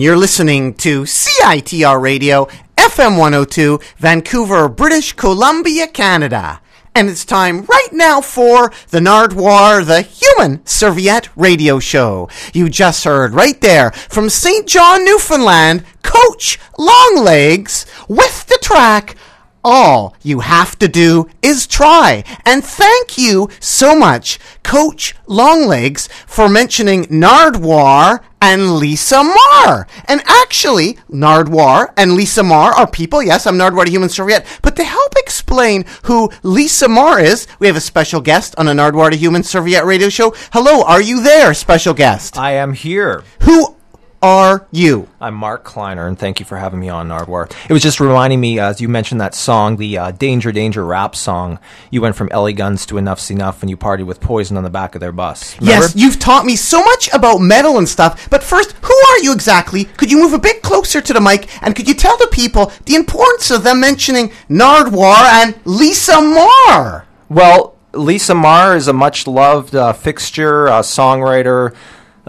You're listening to CITR Radio, FM 102, Vancouver, British Columbia, Canada. And it's time right now for the Nardwuar, the Human Serviette Radio Show. You just heard right there from St. John, Newfoundland, Coach Longlegs with the track all you have to do is try. And thank you so much, Coach Longlegs, for mentioning Nardwuar and Lisa Marr. And actually, Nardwuar and Lisa Marr are people. Yes, I'm Nardwuar the Human Serviette. But to help explain who Lisa Marr is, we have a special guest on a Nardwuar the Human Serviette radio show. Hello, are you there, special guest? I am here. Who are you? I'm Mark Kleiner, and thank you for having me on Nardwuar. It was just reminding me, as you mentioned that song, the uh, Danger Danger rap song. You went from LA Guns to Enuff Z'Nuff, and you partied with Poison on the back of their bus. Remember? Yes, you've taught me so much about metal and stuff. But first, who are you exactly? Could you move a bit closer to the mic and could you tell the people the importance of them mentioning Nardwuar and Lisa Marr? Well, Lisa Marr is a much loved uh, fixture, a songwriter,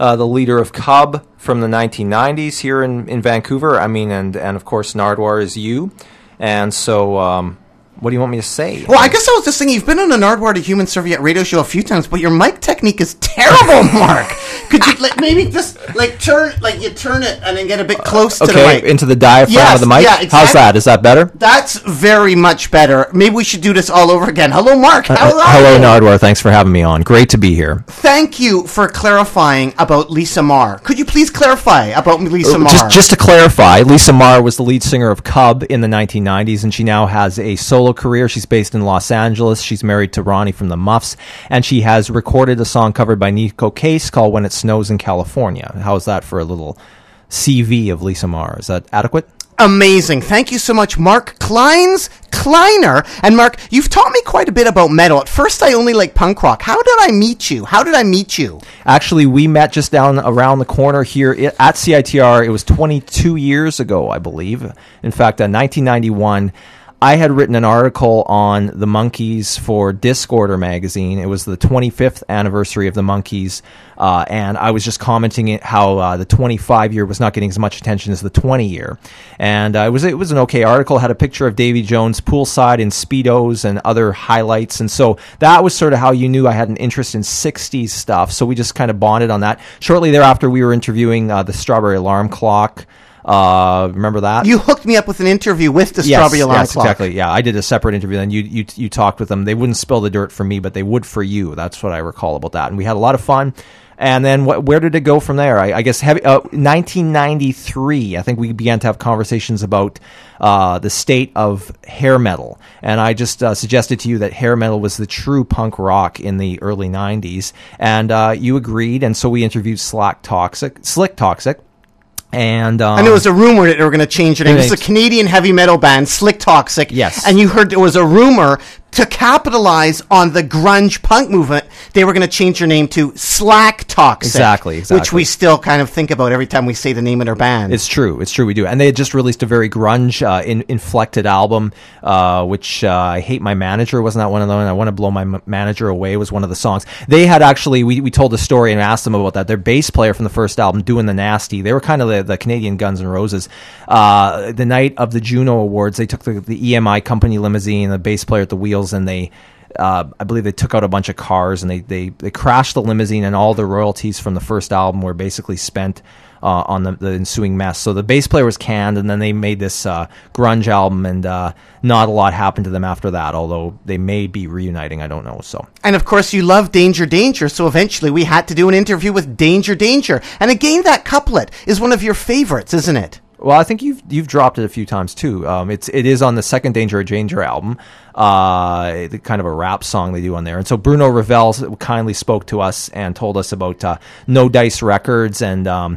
uh, the leader of Cub from the 1990s here in, in Vancouver. I mean, and, and of course, Nardwuar is you. And so, um, what do you want me to say? Well, I guess I was just saying you've been on a Nardwuar to Human Serviette radio show a few times, but your mic technique is terrible, Mark. Could you like, maybe just like turn like you turn it and then get a bit close to the okay, mic? into the diaphragm Yes, of the mic. yeah, How's exact- that? Is that better? That's very much better. Maybe we should do this all over again. Hello, Mark. How Uh, are hello, you? Nardwuar. Thanks for having me on. Great to be here. Thank you for clarifying about Lisa Marr. Could you please clarify about Lisa Marr? Uh, Just, just to clarify, Lisa Marr was the lead singer of Cub in the 1990s, and she now has a solo career. She's based in Los Angeles. She's married to Ronnie from the Muffs, and she has recorded a song covered by Neko Case called "When It Snows in California." How's that for a little CV of Lisa Marr? Is that adequate? Amazing. Thank you so much, Mark Kleins Kleiner. And Mark, you've taught me quite a bit about metal. At first, I only like punk rock. How did I meet you? How did I meet you? Actually, we met just down around the corner here at CITR. It was 22 years ago, I believe. In fact, uh, 1991. I had written an article on the Monkees for Discorder magazine. It was the 25th anniversary of the Monkees, uh, and I was just commenting it how uh, the 25 year was not getting as much attention as the 20 year. And uh, it was it was an okay article. Had a picture of Davy Jones poolside in speedos and other highlights, and so that was sort of how you knew I had an interest in 60s stuff. So we just kind of bonded on that. Shortly thereafter, we were interviewing uh, the Strawberry Alarm Clock. Uh, remember that? You hooked me up with an interview with the Yes, Strawberry Alarm yes, Clock. exactly. Yeah, I did a separate interview. Then you, you you talked with them. They wouldn't spill the dirt for me, but they would for you. That's what I recall about that. And we had a lot of fun. And then wh- where did it go from there? I, I guess heavy, uh, 1993. I think we began to have conversations about uh, the state of hair metal, and I just uh, suggested to you that hair metal was the true punk rock in the early 90s, and uh, you agreed. And so we interviewed Slack Toxic, Slick Toxic, and um, And there was a rumor that they were going to change their name. It's a Canadian heavy metal band, Slick Toxic. Yes. And you heard there was a rumor to capitalize on the grunge punk movement, they were going to change their name to Slack Toxic. Exactly, Which we still kind of think about every time we say the name of their band. It's true. It's true. We do. And they had just released a very grunge, uh, in, inflected album, uh, which uh, I hate my manager wasn't that one of them. And I want to blow my m- manager away was one of the songs. They had actually we, we told the story and asked them about that. Their bass player from the first album, doing the nasty. They were kind of the, the Canadian Guns N' Roses. Uh, the night of the Juno Awards, they took the, the EMI company limousine, the bass player at the and they uh, I believe they took out a bunch of cars and they, they, they crashed the limousine and all the royalties from the first album were basically spent uh, on the, the ensuing mess. So the bass player was canned and then they made this uh, grunge album and uh, not a lot happened to them after that, although they may be reuniting. I don't know. So And of course, you love Danger Danger, so eventually we had to do an interview with Danger Danger. And again, that couplet is one of your favorites, isn't it? Well, I think you've you've dropped it a few times too. Um, it's it is on the second Danger Danger album, uh, kind of a rap song they do on there. And so Bruno Ravel kindly spoke to us and told us about uh, No Dice Records and. Um,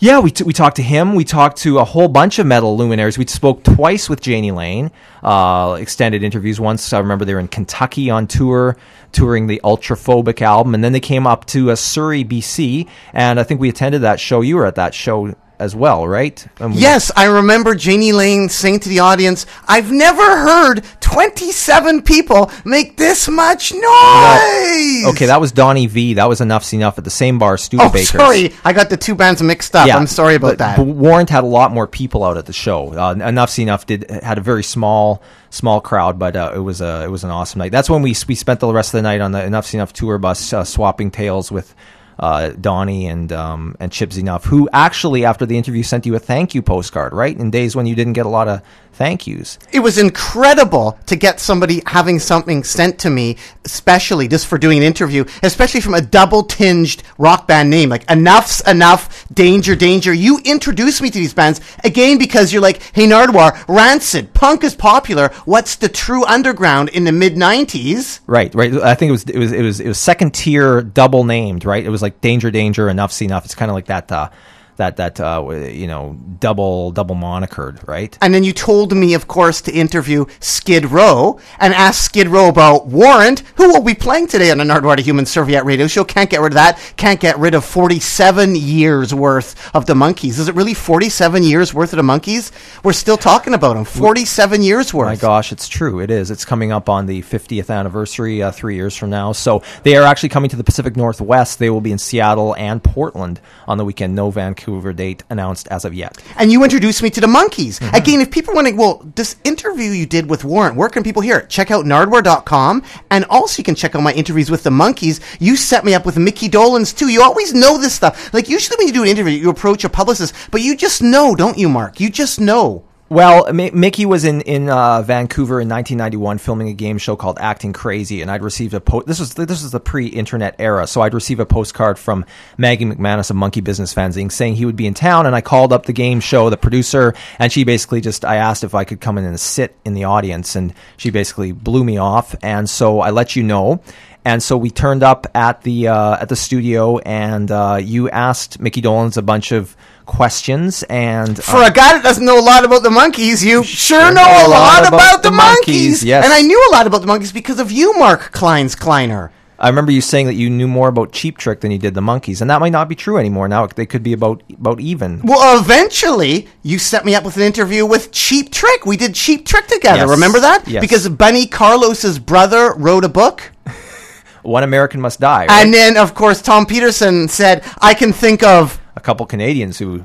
yeah, we, t- we talked to him. We talked to a whole bunch of metal luminaries. We spoke twice with Jani Lane, uh, extended interviews. Once I remember they were in Kentucky on tour, touring the Ultraphobic album, and then they came up to uh, Surrey, BC, and I think we attended that show. You were at that show as well, right? We- Yes, I remember Jani Lane saying to the audience, I've never heard 27 people make this much noise. Okay, that was Donnie V. That was Enuff Z'Nuff at the same bar, Studebakers. Oh, sorry. I got the two bands mixed up. I'm sorry about but, that. But Warrant had a lot more people out at the show. Uh, Enuff Z'Nuff did had a very small small crowd, but uh, it was a it was an awesome night. That's when we we spent the rest of the night on the Enuff Z'Nuff tour bus, uh, swapping tales with. Uh, Donnie and um, and Chip Z'Nuff, who actually after the interview sent you a thank you postcard, right? In days when you didn't get a lot of thank yous. it was incredible to get somebody having something sent to me, especially just for doing an interview, especially from a double tinged rock band name like Enuff Z'Nuff, Danger, Danger. You introduced me to these bands again because you're like, hey, Nardwuar, Rancid, punk is popular. What's the true underground in the mid 90s? Right, right. I think it was it was it was it was second tier, double named. Right, it was like danger, danger, enough's enough. It's kind of like that. Uh, that that uh, you know double double monikered, right? And then you told me, of course, to interview Skid Row and ask Skid Row about Warrant, who will be playing today on the Nardwuar Human Serviette radio show. Can't get rid of that. Can't get rid of 47 years worth of the Monkees. Is it really 47 years worth of the Monkees? We're still talking about them. 47 years worth. My gosh, it's true. It is. It's coming up on the 50th anniversary uh, three years from now. So they are actually coming to the Pacific Northwest. They will be in Seattle and Portland on the weekend. No Vancouver date announced as of yet. And you introduced me to the Monkees. Mm-hmm. Again, if people want to, well, this interview you did with Warrant, where can people hear it? Check out nardwuar.com. And also you can check out my interviews with the Monkees. You set me up with Mickey Dolenz too. You always know this stuff. Like usually when you do an interview, you approach a publicist, but you just know, don't you, Mark? You just know. Well, M- Mickey was in in uh, Vancouver in 1991 filming a game show called Acting Crazy, and I'd received a post. this was this was the pre-internet era, so I'd receive a postcard from Maggie McManus of Monkee Business Fanzine saying he would be in town, and I called up the game show, the producer, and she basically just I asked if I could come in and sit in the audience, and she basically blew me off, and so I let you know. And so we turned up at the uh, at the studio, and uh, you asked Mickey Dolenz a bunch of questions, and For a guy that doesn't know a lot about the monkeys, you sure know a lot about the monkeys. yes. And I knew a lot about the monkeys because of you, Mark Kleins Kleiner. I remember you saying that you knew more about Cheap Trick than you did the monkeys, and that might not be true anymore. Now they could be about about even. Well, eventually, you set me up with an interview with Cheap Trick. We did Cheap Trick together. Yes. Remember that? Yes. Because Bunny Carlos's brother wrote a book. One American Must Die. Right? And then, of course, Tom Petersson said, I can think of a couple Canadians who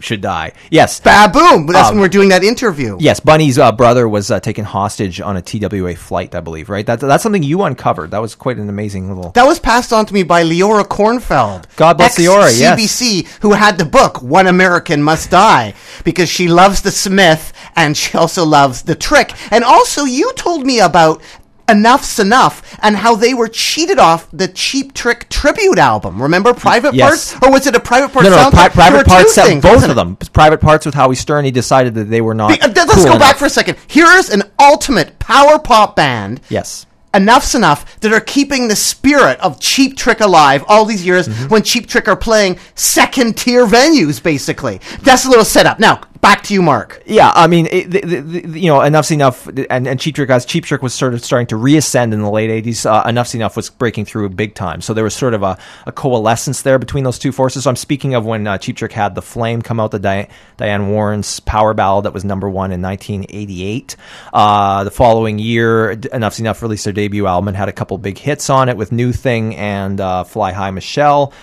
should die. Yes. Baboom. That's Um, when we're doing that interview. Yes, Bunny's uh, brother was uh, taken hostage on a TWA flight, I believe. Right. That, that's something you uncovered. That was quite an amazing little. That was passed on to me by Leora Kornfeld. God bless Leora, yes. CBC, who had the book One American Must Die, because she loves the Smith and she also loves the Trick. And also, you told me about Enuff Z'Nuff and how they were cheated off the Cheap Trick tribute album. Remember Private Yes. Parts? Or was it a Private Parts No, no, pri- private parts. things, both of them. Private parts with Howie Stern. He decided that they were not. Be- uh, Let's cool go back enough. for a second. Here's an ultimate power pop band Yes. Enuff Z'Nuff that are keeping the spirit of Cheap Trick alive all these years Mm-hmm. when Cheap Trick are playing second tier venues, basically. That's a little setup. Now, back to you, Mark. Yeah, I mean, it, the, the, the, you know, Enuff Z'Nuff, and, and Cheap Trick, as Cheap Trick was sort of starting to reascend in the late 80s, uh, Enuff Z'Nuff was breaking through big time. So there was sort of a, a coalescence there between those two forces. So I'm speaking of when uh, Cheap Trick had The Flame come out, the Di- Diane Warren's power ballad that was number one in 1988. Uh, the following year, Enuff Z'Nuff released their debut album and had a couple big hits on it with New Thing and uh, Fly High Michelle.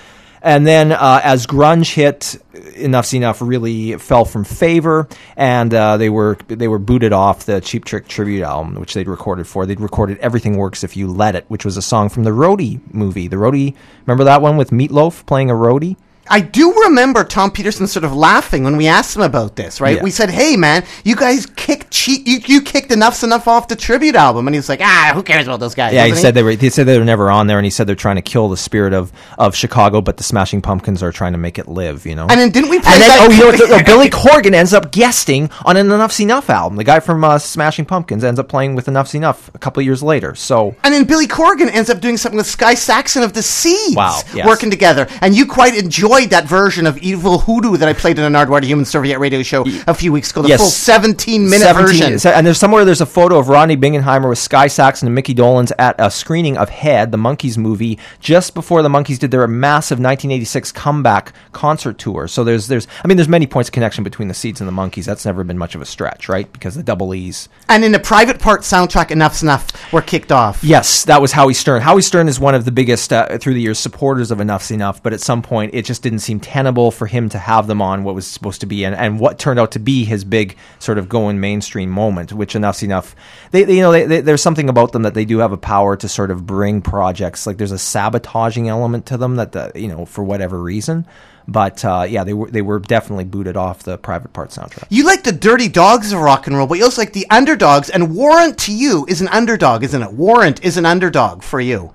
And then, uh, as grunge hit, Enuff Z'Nuff really fell from favor, and uh, they were they were booted off the Cheap Trick tribute album, which they'd recorded for. They'd recorded "Everything Works If You Let It," which was a song from the Roadie movie. The Roadie, remember that one with Meatloaf playing a roadie? I do remember Tom Petersson sort of laughing when we asked him about this, right? Yeah. We said, "Hey, man, you guys kicked cheat. You, you kicked Enuff Z'Nuff off the tribute album," and he was like, "Ah, who cares about those guys?" Yeah, he wasn't said they were. He said they were never on there, and he said they're trying to kill the spirit of, of Chicago, but the Smashing Pumpkins are trying to make it live. You know. And then didn't we play And then, that? oh, you know, what, no, Billy Corgan ends up guesting on an Enuff Z'Nuff album. The guy from uh, Smashing Pumpkins ends up playing with Enuff Z'Nuff a couple years later. So And then Billy Corgan ends up doing something with Sky Saxon of the Seeds, Wow, yes. working together. And you quite enjoyed enjoyed that version of Evil Hoodoo that I played in a Nardwuar Human Serviette radio show a few weeks ago. The Yes. full 17 minute 17 version. And there's somewhere there's a photo of Rodney Bingenheimer with Sky Saxon and Mickey Dolenz at a screening of Head, the Monkees movie, just before the Monkees did their massive 1986 comeback concert tour. So there's there's I mean there's many points of connection between the Seeds and the Monkees. That's never been much of a stretch, right? Because the double E's. And in the private part soundtrack, Enuff Z'Nuff were kicked off. Yes, that was Howie Stern. Howie Stern is one of the biggest uh, through the years supporters of Enuff Z'Nuff, but at some point it just didn't seem tenable for him to have them on what was supposed to be and, and what turned out to be his big sort of going mainstream moment, which Enuff Z'Nuff. They, they you know, they, they, there's something about them that they do have a power to sort of bring projects like there's a sabotaging element to them that the, you know for whatever reason. But uh, yeah, they were they were definitely booted off the private part soundtrack. You like the dirty dogs of rock and roll, but you also like the underdogs. And Warrant to you is an underdog, isn't it? Warrant is an underdog for you.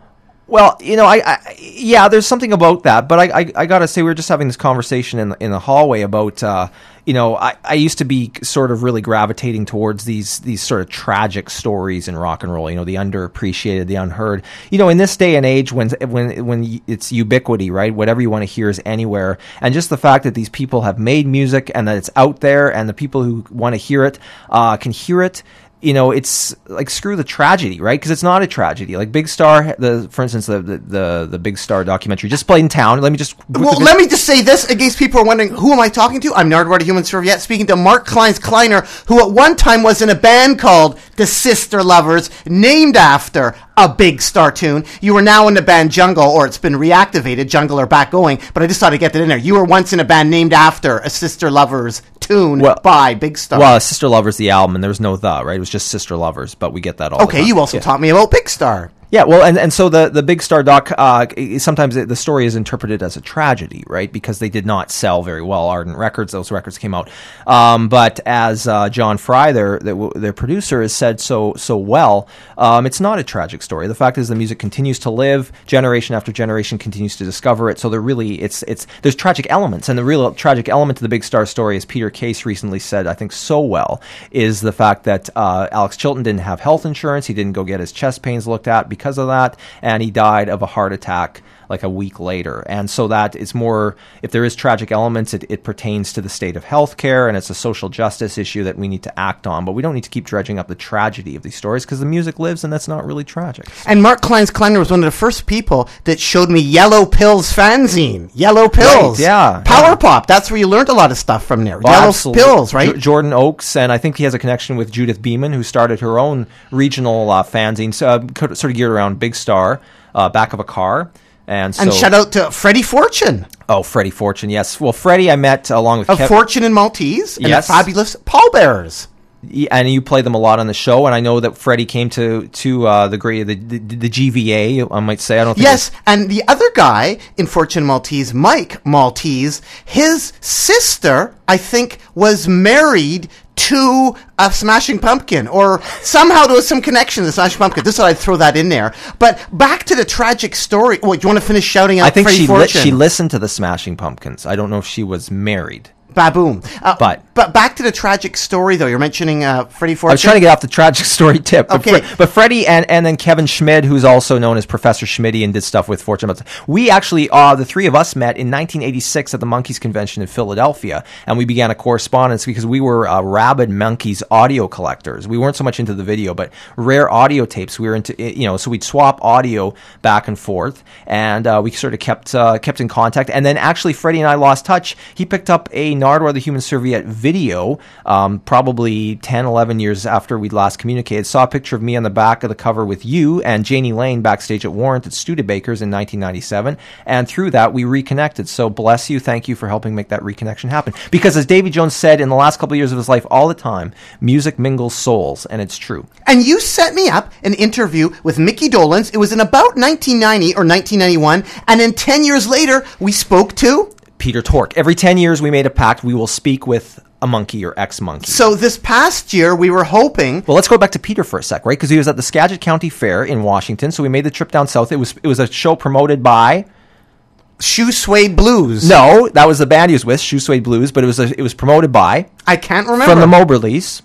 Well, you know, I, I yeah, there's something about that, but I, I, I gotta say, we were just having this conversation in in the hallway about, uh, you know, I, I used to be sort of really gravitating towards these these sort of tragic stories in rock and roll. You know, the underappreciated, the unheard. You know, in this day and age, when when when it's ubiquity, right? Whatever you want to hear is anywhere, and just the fact that these people have made music and that it's out there, and the people who want to hear it uh, can hear it you know, it's like screw the tragedy, right? Because it's not a tragedy. Like Big Star, the for instance, the the the, the Big Star documentary just played in town. Let me just Well, let me just say this in case people are wondering who am I talking to? I'm Nardwuar Human Serviette speaking to Mark Kleins Kleiner, who at one time was in a band called the Sister Lovers, named after a Big Star tune. You are now in the band Jungle, or it's been reactivated. Jungle are back going, but I just thought I'd get that in there. You were once in a band named after a Sister Lovers tune Well- by Big Star. Well, Sister Lovers, the album, and there was no the, right? It was just Sister Lovers, but we get that all. the okay, you also Yeah. taught me about Big Star. Yeah, well, and, and so the, the Big Star doc, uh, sometimes the story is interpreted as a tragedy, right? Because they did not sell very well. Ardent Records, those records came out. Um, but as uh, John Fry, their, their their producer, has said so so well, um, it's not a tragic story. The fact is, the music continues to live, generation after generation continues to discover it. So there really, it's it's there's tragic elements, and the real tragic element to the Big Star story, as Peter Case recently said, I think so well, is the fact that uh, Alex Chilton didn't have health insurance. He didn't go get his chest pains looked at because of that, and he died of a heart attack like a week later. And so that is more, if there is tragic elements, it, it pertains to the state of healthcare and it's a social justice issue that we need to act on. But we don't need to keep dredging up the tragedy of these stories because the music lives and that's not really tragic. And Mark Kleins Kleiner was one of the first people that showed me Yellow Pills fanzine. Yellow Pills. yeah, Power yeah. Pop. That's where you learned a lot of stuff from there. Yellow absolutely. Pills, right? J- Jordan Oakes, and I think he has a connection with Judith Beeman, who started her own regional uh, fanzine, uh, sort of geared around Big Star, uh, back of a car. And so, and shout out to Freddie Fortune oh, Freddie Fortune, yes. Well, Freddie, I met uh, along with of Kev- Fortune and Maltese and Yes. the fabulous Pallbearers. And you play them a lot on the show. And I know that Freddie came to to uh, the great the, the the GVA, I might say. I don't think Yes, and the other guy in Fortune Maltese, Mike Maltese, his sister, I think, was married to a Smashing Pumpkin, or somehow there was some connection to Smashing Pumpkin. This thought I'd throw that in there. But back to the tragic story. Wait, do you want to finish shouting out I think Freddie she li- she listened to the Smashing Pumpkins. I don't know if she was married. Baboom. Uh, But- but back to the tragic story, though. You're mentioning uh, Freddie Fortune. I was trying to get off the tragic story tip. But, Okay. Fre- but Freddie and, and then Kevin Schmid, who's also known as Professor Schmitty and did stuff with Fortune. We actually, uh, the three of us met in 1986 at the Monkees Convention in Philadelphia. And we began a correspondence because we were uh, rabid Monkees audio collectors. We weren't so much into the video, but rare audio tapes. We were into, you know, so we'd swap audio back and forth. And uh, we sort of kept, uh, kept in contact. And then actually, Freddie and I lost touch. He picked up a Nardwuar the Human Serviette video, um, probably 10, 11 years after we'd last communicated. Saw a picture of me on the back of the cover with you and Jani Lane backstage at Warrant at Studebakers in 1997. And through that, we reconnected. So bless you. Thank you for helping make that reconnection happen. Because as Davy Jones said in the last couple of years of his life, all the time, music mingles souls. And it's true. And you set me up an interview with Mickey Dolenz. It was in about 1990 or 1991. And then 10 years later, we spoke to. Peter Tork. Every 10 years, we made a pact. We will speak with a monkey or ex monkey. So this past year, we were hoping. Well, let's go back to Peter for a sec, right? Because he was at the Skagit County Fair in Washington, so we made the trip down south. It was it was a show promoted by Shoe Suede Blues. no, that was the band he was with, Shoe Suede Blues, but it was a, it was promoted by I can't remember. from the Moberlys.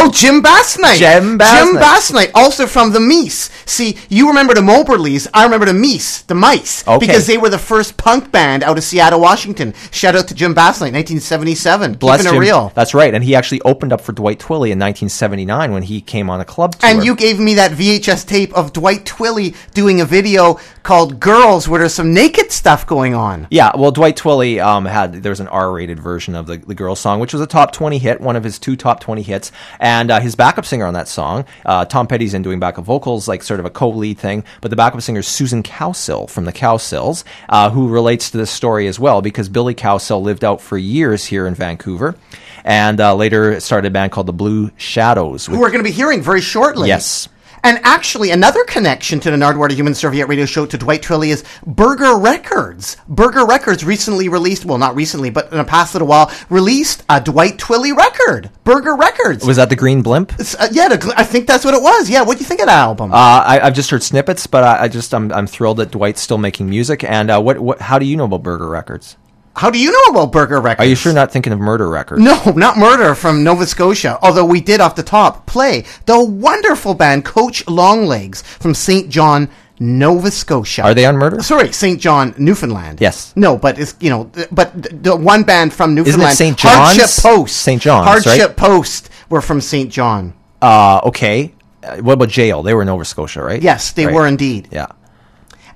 Oh, Jim Basnight. Jim Basnight. Jim Basnight, also from the Meyce. See, you remember the Moberlys. I remember the Meyce, the Mice, Okay. because they were the first punk band out of Seattle, Washington. Shout out to Jim Basnight, 1977. Bless keeping Jim. it real. That's right. And he actually opened up for Dwight Twilley in 1979 when he came on a club tour. And you gave me that VHS tape of Dwight Twilley doing a video called Girls where there's some naked stuff going on. Yeah, well, Dwight Twilley um, had there was an R-rated version of the the girl song, which was a top twenty hit, one of his two top twenty hits, and uh, his backup singer on that song, uh, Tom Petty's in doing backup vocals, like sort of a co-lead thing, but the backup singer is Susan Cowsill from the Cowsills, uh, who relates to this story as well because Billy Cowsill lived out for years here in Vancouver, and uh, later started a band called the Blue Shadows. Who we're going to be hearing very shortly. Yes. And actually, another connection to the Nardwuar the Human Serviette radio show to Dwight Twilley is Burger Records. Burger Records recently released, well, not recently, but in the past little while, released a Dwight Twilley record. Burger Records. was that the Green Blimp? Uh, yeah, the, I think that's what it was. Yeah, what do you think of that album? Uh, I, I've just heard snippets, but I, I just I'm, I'm thrilled that Dwight's still making music. And uh, what what how do you know about Burger Records? How do you know about Burger Records? Are you sure not thinking of Murder Records? No, not Murder from Nova Scotia. Although we did off the top play the wonderful band Coach Longlegs from St. John, Nova Scotia. Are they on Murder? Sorry, St. John, Newfoundland. Yes. No, but it's you know, but the one band from Newfoundland, Isn't it St. Hardship John's? Post, St. John's, Hardship right? Post were from St. John. Uh, okay. Uh, what about Jale? They were in Nova Scotia, right? Yes, they Right. were indeed. Yeah.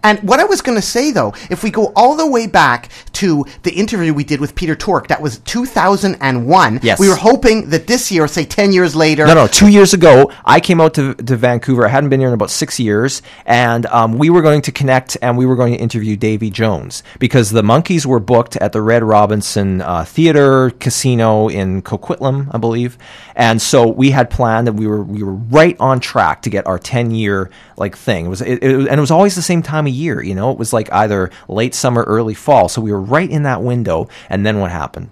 And what I was going to say, though, if we go all the way back to the interview we did with Peter Tork, that was 2001. Yes. We were hoping that this year, say 10 years later. No, no. Two years ago, I came out to, to Vancouver. I hadn't been here in about six years, and um, we were going to connect and we were going to interview Davy Jones because the Monkees were booked at the Red Robinson uh, Theater Casino in Coquitlam, I believe, and so we had planned that we were we were right on track to get our ten year like thing. It was it, it, and it was always the same time of year. You know, it was like either late summer, early fall. So we were right in that window. And then what happened?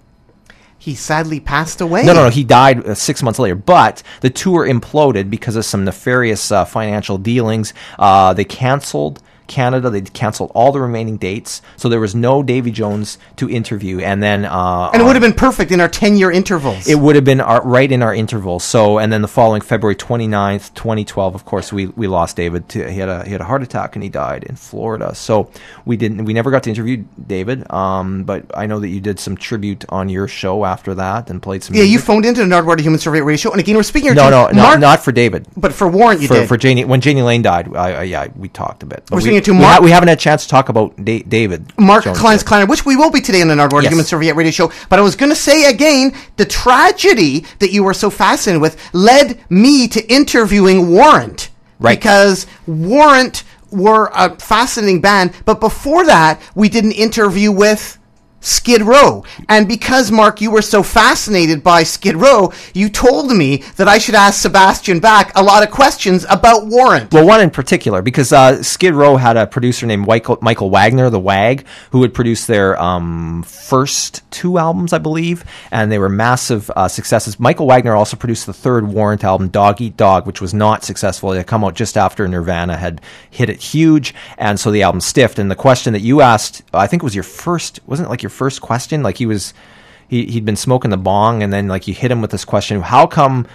He sadly passed away. No, no, no. He died uh, six months later. But the tour imploded because of some nefarious uh, financial dealings. Uh, they canceled Canada. They canceled all the remaining dates, so there was no Davy Jones to interview. And then, uh, And it would have been perfect in our 10 year intervals. it would have been our, right in our interval. So, and then the following February 29th, 2012, of course, we, we lost David. To, he had a he had a heart attack and he died in Florida. So we didn't we never got to interview David. Um, but I know that you did some tribute on your show after that and played some. yeah, you phoned into the Nardwuar to Human Serviette Radio. And again, we're speaking No, no, no, Mark, not for David. But for Warrant, you For, did. for Jani, when Jani Lane died, I, I, yeah, we talked a bit. But We're we, speaking to we, Mark- we haven't had a chance to talk about da- David. Mark Klein's. Kleiner, which we will be today on the Nardwuar Yes. Human Serviette Radio Show. But I was going to say again, the tragedy that you were so fascinated with led me to interviewing Warrant. Right. Because Warrant were a fascinating band. But before that, we did an interview with Skid Row. And because, Mark, you were so fascinated by Skid Row, you told me that I should ask Sebastian Bach a lot of questions about Warrant. Well, one in particular, because uh, Skid Row had a producer named Michael, Wagner, the Wag, who would produce their um, first two albums, I believe, and they were massive uh, successes. Michael Wagner also produced the third Warrant album, Dog Eat Dog, which was not successful. It had come out just after Nirvana had hit it huge, and so the album stiffed. And the question that you asked, I think it was your first, wasn't it like your first question? Like he was, he, he'd been smoking the bong, and then like you hit him with this question: How come?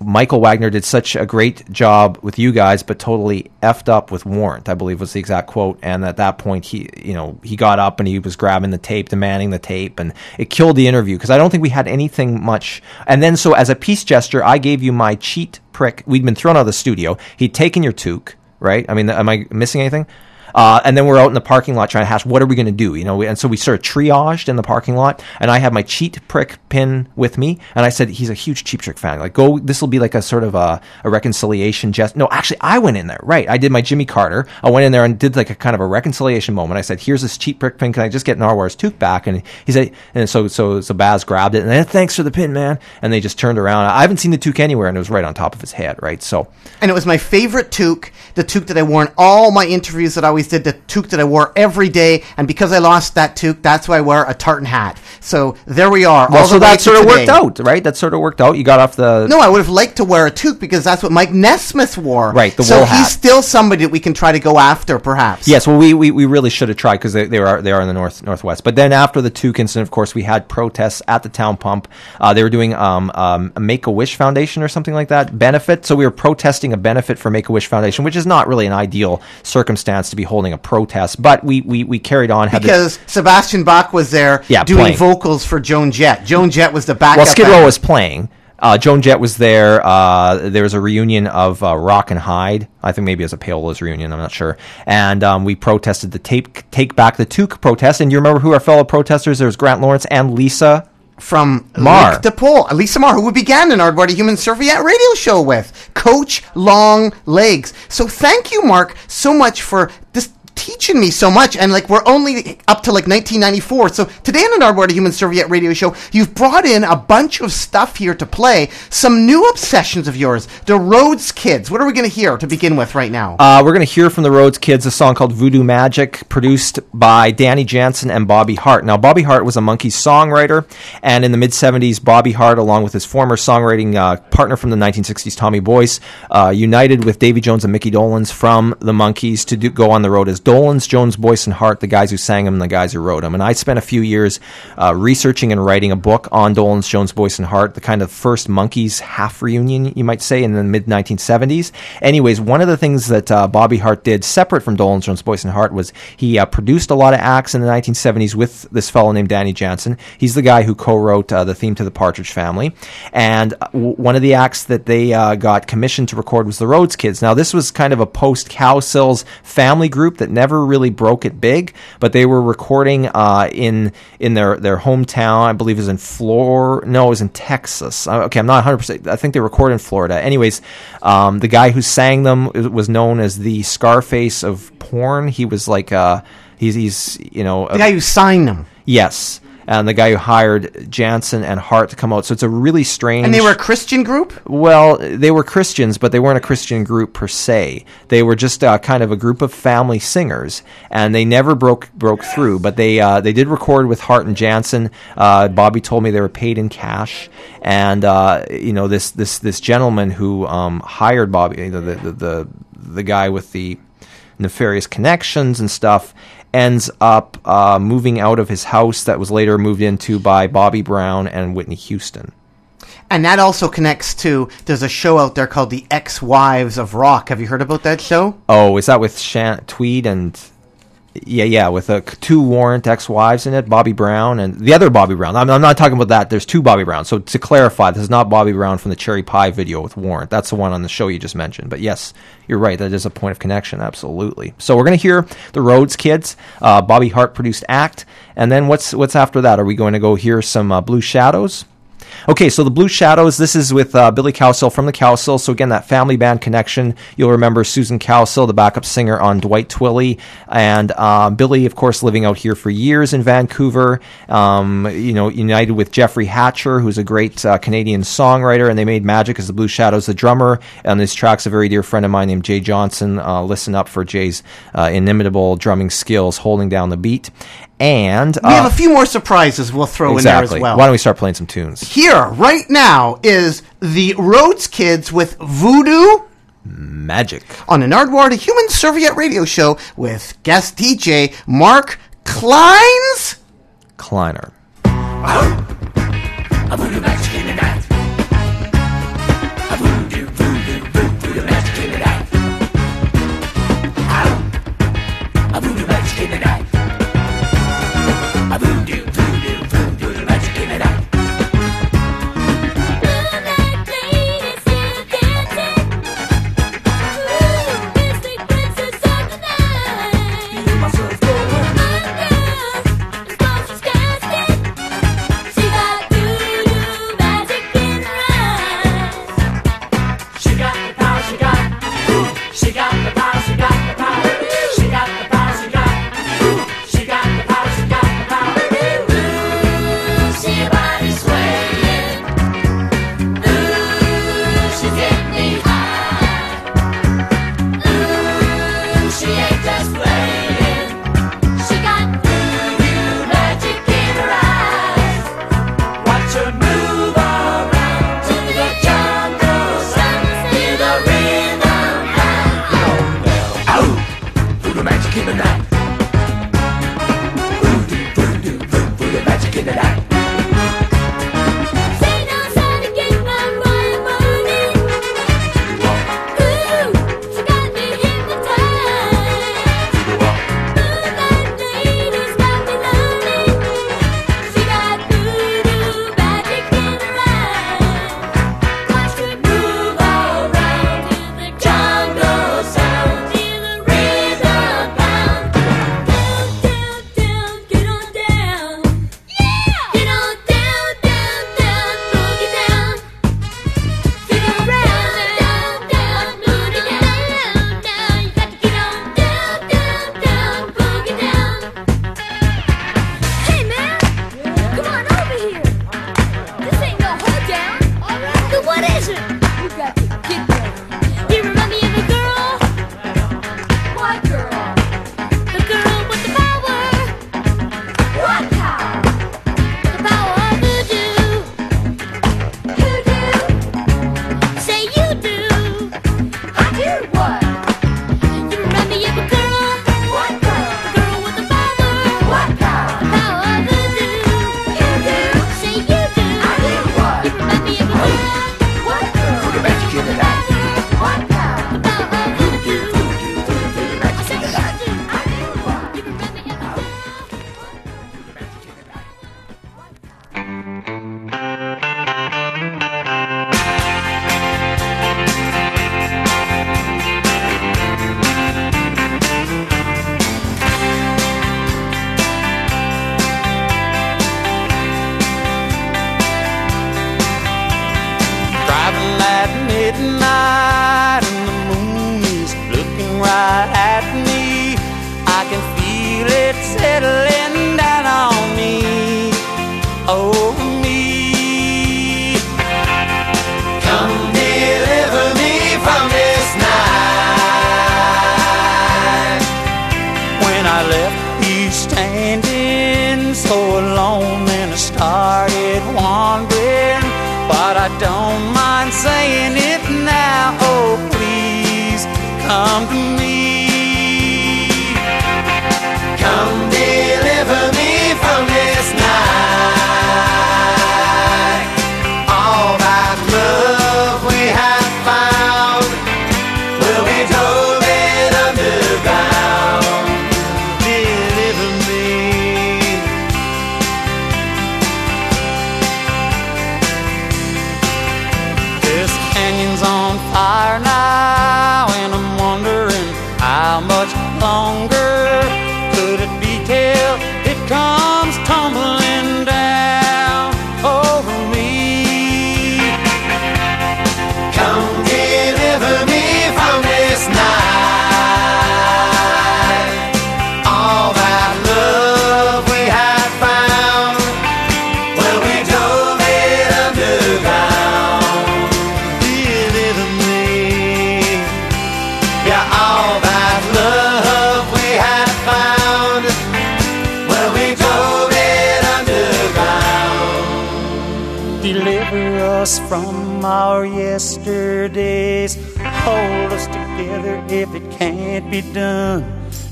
Michael Wagner did such a great job with you guys, but totally effed up with Warrant, I believe was the exact quote. And at that point, he, you know, he got up and he was grabbing the tape, demanding the tape, and it killed the interview because I don't think we had anything much. And then, so as a peace gesture, I gave you my cheat prick. We'd been thrown out of the studio. He'd taken your toque, right? I mean, am I missing anything? Uh, and then we're out in the parking lot trying to hash what are we going to do, you know? And so we sort of triaged in the parking lot, and I had my cheat prick pin with me, and I said he's a huge Cheap Trick fan. Like, go, this will be like a sort of a, a reconciliation jest. No, actually, I went in there. Right, I did my Jimmy Carter. I went in there and did like a kind of a reconciliation moment. I said, "Here's this cheat prick pin. Can I just get Nardwuar's toque back?" And he said, and so so so Baz grabbed it and then thanks for the pin, man. And they just turned around. I haven't seen the toque anywhere, and it was right on top of his head. Right, so and it was my favorite toque, the toque that I wore in all my interviews that I was always did the toque that I wore every day, and because I lost that toque, that's why I wear a tartan hat. So there we are. Well, so that sort of worked out, right? That sort of worked out. You got off the No, I would have liked to wear a toque because that's what Mike Nesmith wore. Right, the so wool he's still somebody that we can try to go after, perhaps. Yes, well, we, we, we really should have tried because they, they are they are in the north northwest. But then after the Tuke incident, of course, we had protests at the town pump. Uh, they were doing um, um, a Make a Wish Foundation or something like that benefit. So we were protesting a benefit for Make a Wish Foundation, which is not really an ideal circumstance to be holding a protest. But we we, we carried on. Because Sebastian Bach was there Yeah, doing playing. Vocals for Joan Jett. Joan Jett was the backup. well, Skid Row was playing. Uh, Joan Jett was there. Uh, there was a reunion of uh, Rock and Hyde. I think maybe it was a Payolas reunion. I'm not sure. And um, we protested the take take back the Toque protest. And you remember who our fellow protesters? There was Grant Lawrence and Lisa. from Mar. Luc DePaul, Lisa Marr, who we began an Ardwater Human Serviette radio show with, Coach Long Legs. So thank you, Mark, so much for this teaching me so much. And like we're only up to like 1994. So today on an Ardwater Human Serviette radio show, you've brought in a bunch of stuff here to play. Some new obsessions of yours, the Rhodes Kids. What are we going to hear to begin with right now? Uh, we're going to hear from the Rhodes Kids a song called Voodoo Magic, produced by Danny Janssen and Bobby Hart. Now, Bobby Hart was a Monkees songwriter, and in the mid 70s, Bobby Hart, along with his former songwriting uh, partner from the 1960s, Tommy Boyce, uh, united with Davy Jones and Mickey Dolenz from the Monkees to do, go on the road as Dolenz, Jones, Boyce, and Hart, the guys who sang them the guys who wrote them. And I spent a few years uh, researching and writing a book on Dolenz, Jones, Boyce, and Hart, the kind of first Monkees half reunion, you might say, in the mid 1970s. Anyways, one of the things that uh, Bobby Hart did separate from Dolenz, Jones, Boyce, and Hart was he uh, produced a lot of acts in the 1970s with this fellow named Danny Janssen. He's the guy who co-wrote uh, the theme to the Partridge Family, and uh, w- one of the acts that they uh, got commissioned to record was the Rhodes Kids. Now, this was kind of a post Cowsills family group that never really broke it big, but they were recording uh, in in their their hometown. I believe it was in Florida. No, it was in Texas. Uh, Okay, I'm not 100. percent I think they recorded in Florida. Anyways, um, the guy who sang them was known as the Scarface of porn. He was like uh, he's he's you know the guy who signed them. yes. And the guy who hired Janssen and Hart to come out, so it's a really strange. And they were a Christian group? Well, they were Christians, but they weren't a Christian group per se. They were just uh, kind of a group of family singers, and they never broke broke through. But they uh, they did record with Hart and Janssen. Uh, Bobby told me they were paid in cash, and uh, you know this this this gentleman who um, hired Bobby, you know, the, the the the guy with the nefarious connections and stuff ends up uh, moving out of his house that was later moved into by Bobby Brown and Whitney Houston. And that also connects to there's a show out there called The Ex Wives of Rock. Have you heard about that show? Oh, is that with Shan- Tweed and yeah, yeah, with uh, two Warrant ex-wives in it, Bobby Brown and the other Bobby Brown. I'm, I'm not talking about that. There's two Bobby Browns. So to clarify, this is not Bobby Brown from the Cherry Pie video with Warrant. That's the one on the show you just mentioned. But yes, you're right. That is a point of connection. Absolutely. So we're gonna hear the Rhodes Kids, uh, Bobby Hart produced act, and then what's what's after that? Are we going to go hear some uh, Blue Shadows? Okay, so the Blue Shadows, this is with uh, Billy Cowsill from the Cowsill. So again, that family band connection. You'll remember Susan Cowsill, the backup singer on Dwight Twilley, and um, Billy, of course, living out here for years in Vancouver. Um, you know, united with Jeffrey Hatcher, who's a great uh, Canadian songwriter, and they made magic as the Blue Shadows. The drummer on this track's a very dear friend of mine named Jay Johnson. Uh, listen up for Jay's uh, inimitable drumming skills, holding down the beat. And We have uh, a few more surprises we'll throw in there as well. Why don't we start playing some tunes? Here, right now, is the Rhodes Kids with Voodoo Magic. on an Nardwuar, the Human Serviette radio show with guest DJ Mark Kleins. Kleiner.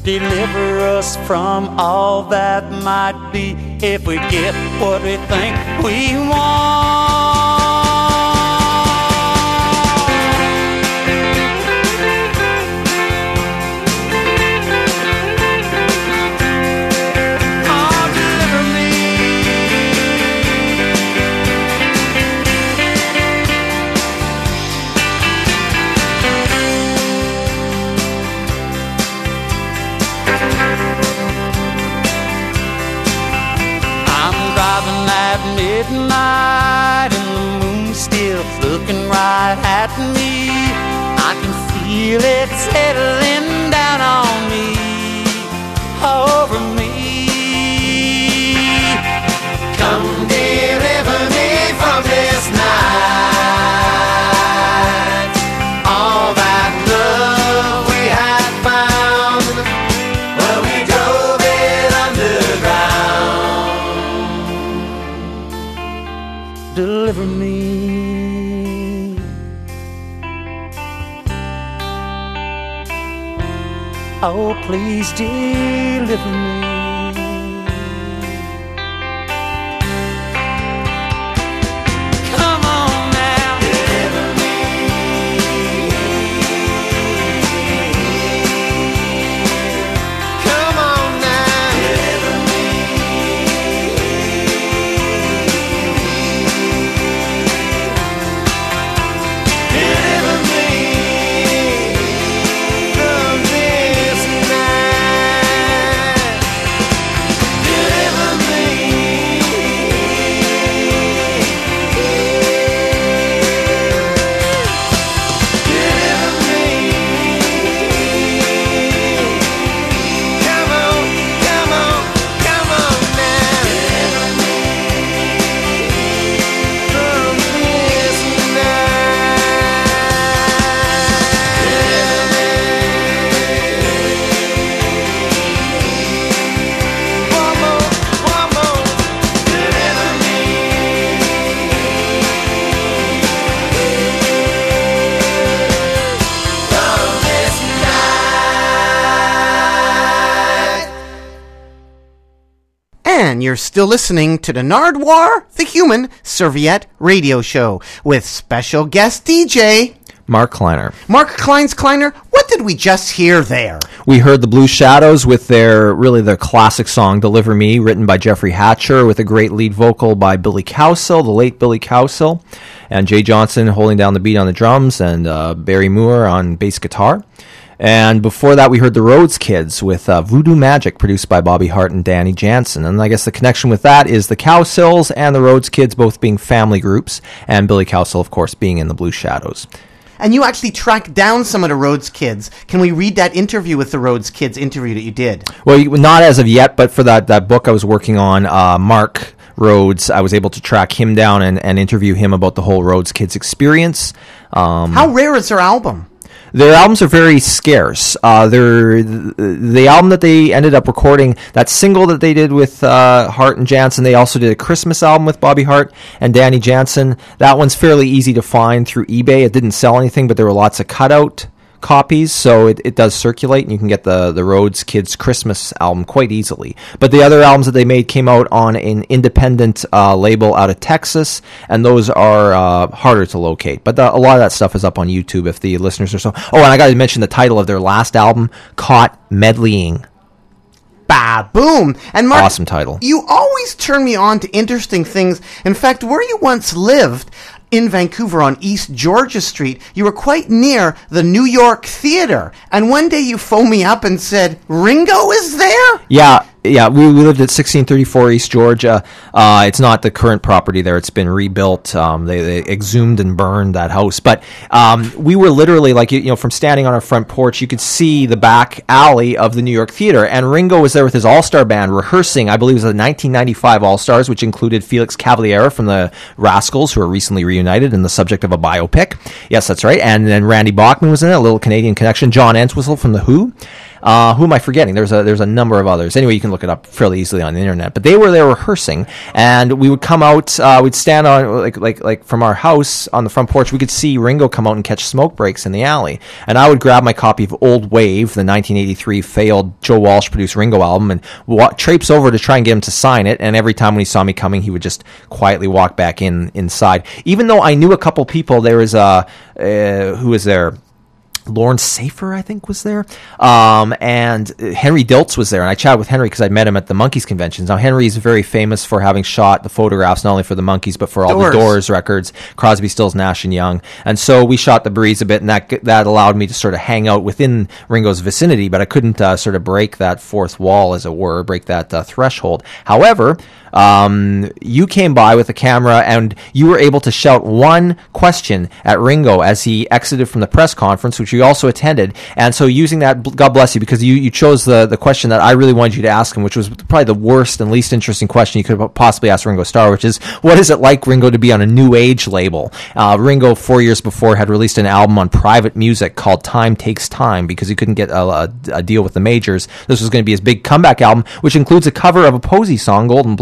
Deliver us from all that might be if we get what we think we want. right at me. I can feel it settling Oh, please deliver me. you're still listening to the Nardwuar the Human Serviette Radio Show with special guest DJ Mark Kleiner. Mark Klein's Kleiner, what did we just hear there? We heard the Blue Shadows with their really their classic song Deliver Me written by Jeffrey Hatcher with a great lead vocal by Billy Cowsill, the late Billy Cowsill, and Jay Johnson holding down the beat on the drums and uh, Barry Muir on bass guitar. And before that, we heard the Rhodes Kids with uh, Voodoo Magic, produced by Bobby Hart and Danny Janssen. And I guess the connection with that is the Cowsills and the Rhodes Kids both being family groups, and Billy Cowsill, of course, being in the Blue Shadows. And you actually tracked down some of the Rhodes Kids. Can we read that interview with the Rhodes Kids interview that you did? Well, not as of yet, but for that, that book I was working on, uh, Mark Rhodes, I was able to track him down and, and interview him about the whole Rhodes Kids experience. Um, How rare is their album? Their albums are very scarce. Uh, they're, the album that they ended up recording, that single that they did with uh, Hart and Janssen, they also did a Christmas album with Bobby Hart and Danny Janssen. That one's fairly easy to find through eBay. It didn't sell anything, but there were lots of cutout copies, so it, it does circulate, and you can get the the Rhodes Kids Christmas album quite easily. But the other albums that they made came out on an independent uh, label out of Texas, and those are uh, harder to locate. But the, a lot of that stuff is up on YouTube if the listeners are so. Oh, and I got to mention the title of their last album, "Caught Medleying." Ba boom. And Mark, Awesome title. You always turn me on to interesting things. In fact, where you once lived in Vancouver on East Georgia Street, you were quite near the New York Theater. And one day you phoned me up and said, Ringo is there? Yeah, yeah. We, we lived at 1634 East Georgia. Uh, it's not the current property there. It's been rebuilt. Um, they, they exhumed and burned that house. But um, we were literally like you know from standing on our front porch, you could see the back alley of the New York Theater, and Ringo was there with his All Star band rehearsing. I believe it was the 1995 All Stars, which included Felix Cavaliere from the Rascals, who are recently reunited and the subject of a biopic. Yes, that's right. And then Randy Bachman was in it, a little Canadian connection. John Entwistle from the Who. Uh, who am I forgetting? There's a there's a number of others. Anyway, you can look it up fairly easily on the internet. But they were there rehearsing, and we would come out. Uh, we'd stand on like like like from our house on the front porch. We could see Ringo come out and catch smoke breaks in the alley, and I would grab my copy of Old Wave, the 1983 failed Joe Walsh produced Ringo album, and wa- traipse over to try and get him to sign it. And every time when he saw me coming, he would just quietly walk back in inside. Even though I knew a couple people, there was a uh, who was there. Lawrence Safer, I think, was there, um, and uh, Henry Diltz was there. And I chatted with Henry because I met him at the Monkees conventions. Now, Henry is very famous for having shot the photographs not only for the Monkees but for all Doors. the Doors records, Crosby, Stills, Nash and Young. And so we shot the breeze a bit, and that that allowed me to sort of hang out within Ringo's vicinity. But I couldn't uh, sort of break that fourth wall, as it were, break that uh, threshold. However, um, you came by with a camera and you were able to shout one question at Ringo as he exited from the press conference, which you also attended. And so, using that, God bless you, because you, you chose the, the question that I really wanted you to ask him, which was probably the worst and least interesting question you could possibly ask Ringo Starr, which is, what is it like, Ringo, to be on a new age label? Uh, Ringo, four years before, had released an album on private music called Time Takes Time because he couldn't get a, a, a deal with the majors. This was going to be his big comeback album, which includes a cover of a Posey song, Golden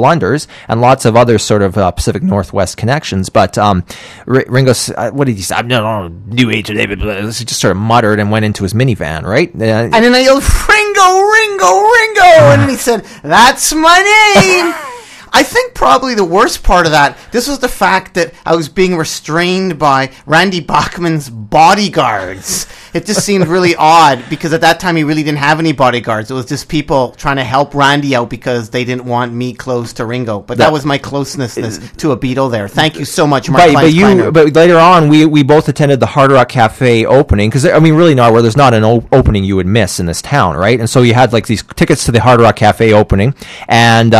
And lots of other sort of uh, Pacific Northwest connections. But um, R- Ringo, uh, what did he say? I'm not on new age. Today, but he just sort of muttered and went into his minivan, right? Uh, And then I yelled, Ringo, Ringo, Ringo. And he said, That's my name. I think probably the worst part of that, this was the fact that I was being restrained by Randy Bachman's bodyguards. It just seemed really odd because at that time he really didn't have any bodyguards. It was just people trying to help Randy out because they didn't want me close to Ringo. But that, That- was my closeness to a Beatle there. Thank you so much, Mark But, but you, but later on, we, we both attended the Hard Rock Cafe opening because I mean, really, not where there's not an o- opening you would miss in this town, right? And so you had like these tickets to the Hard Rock Cafe opening, and uh,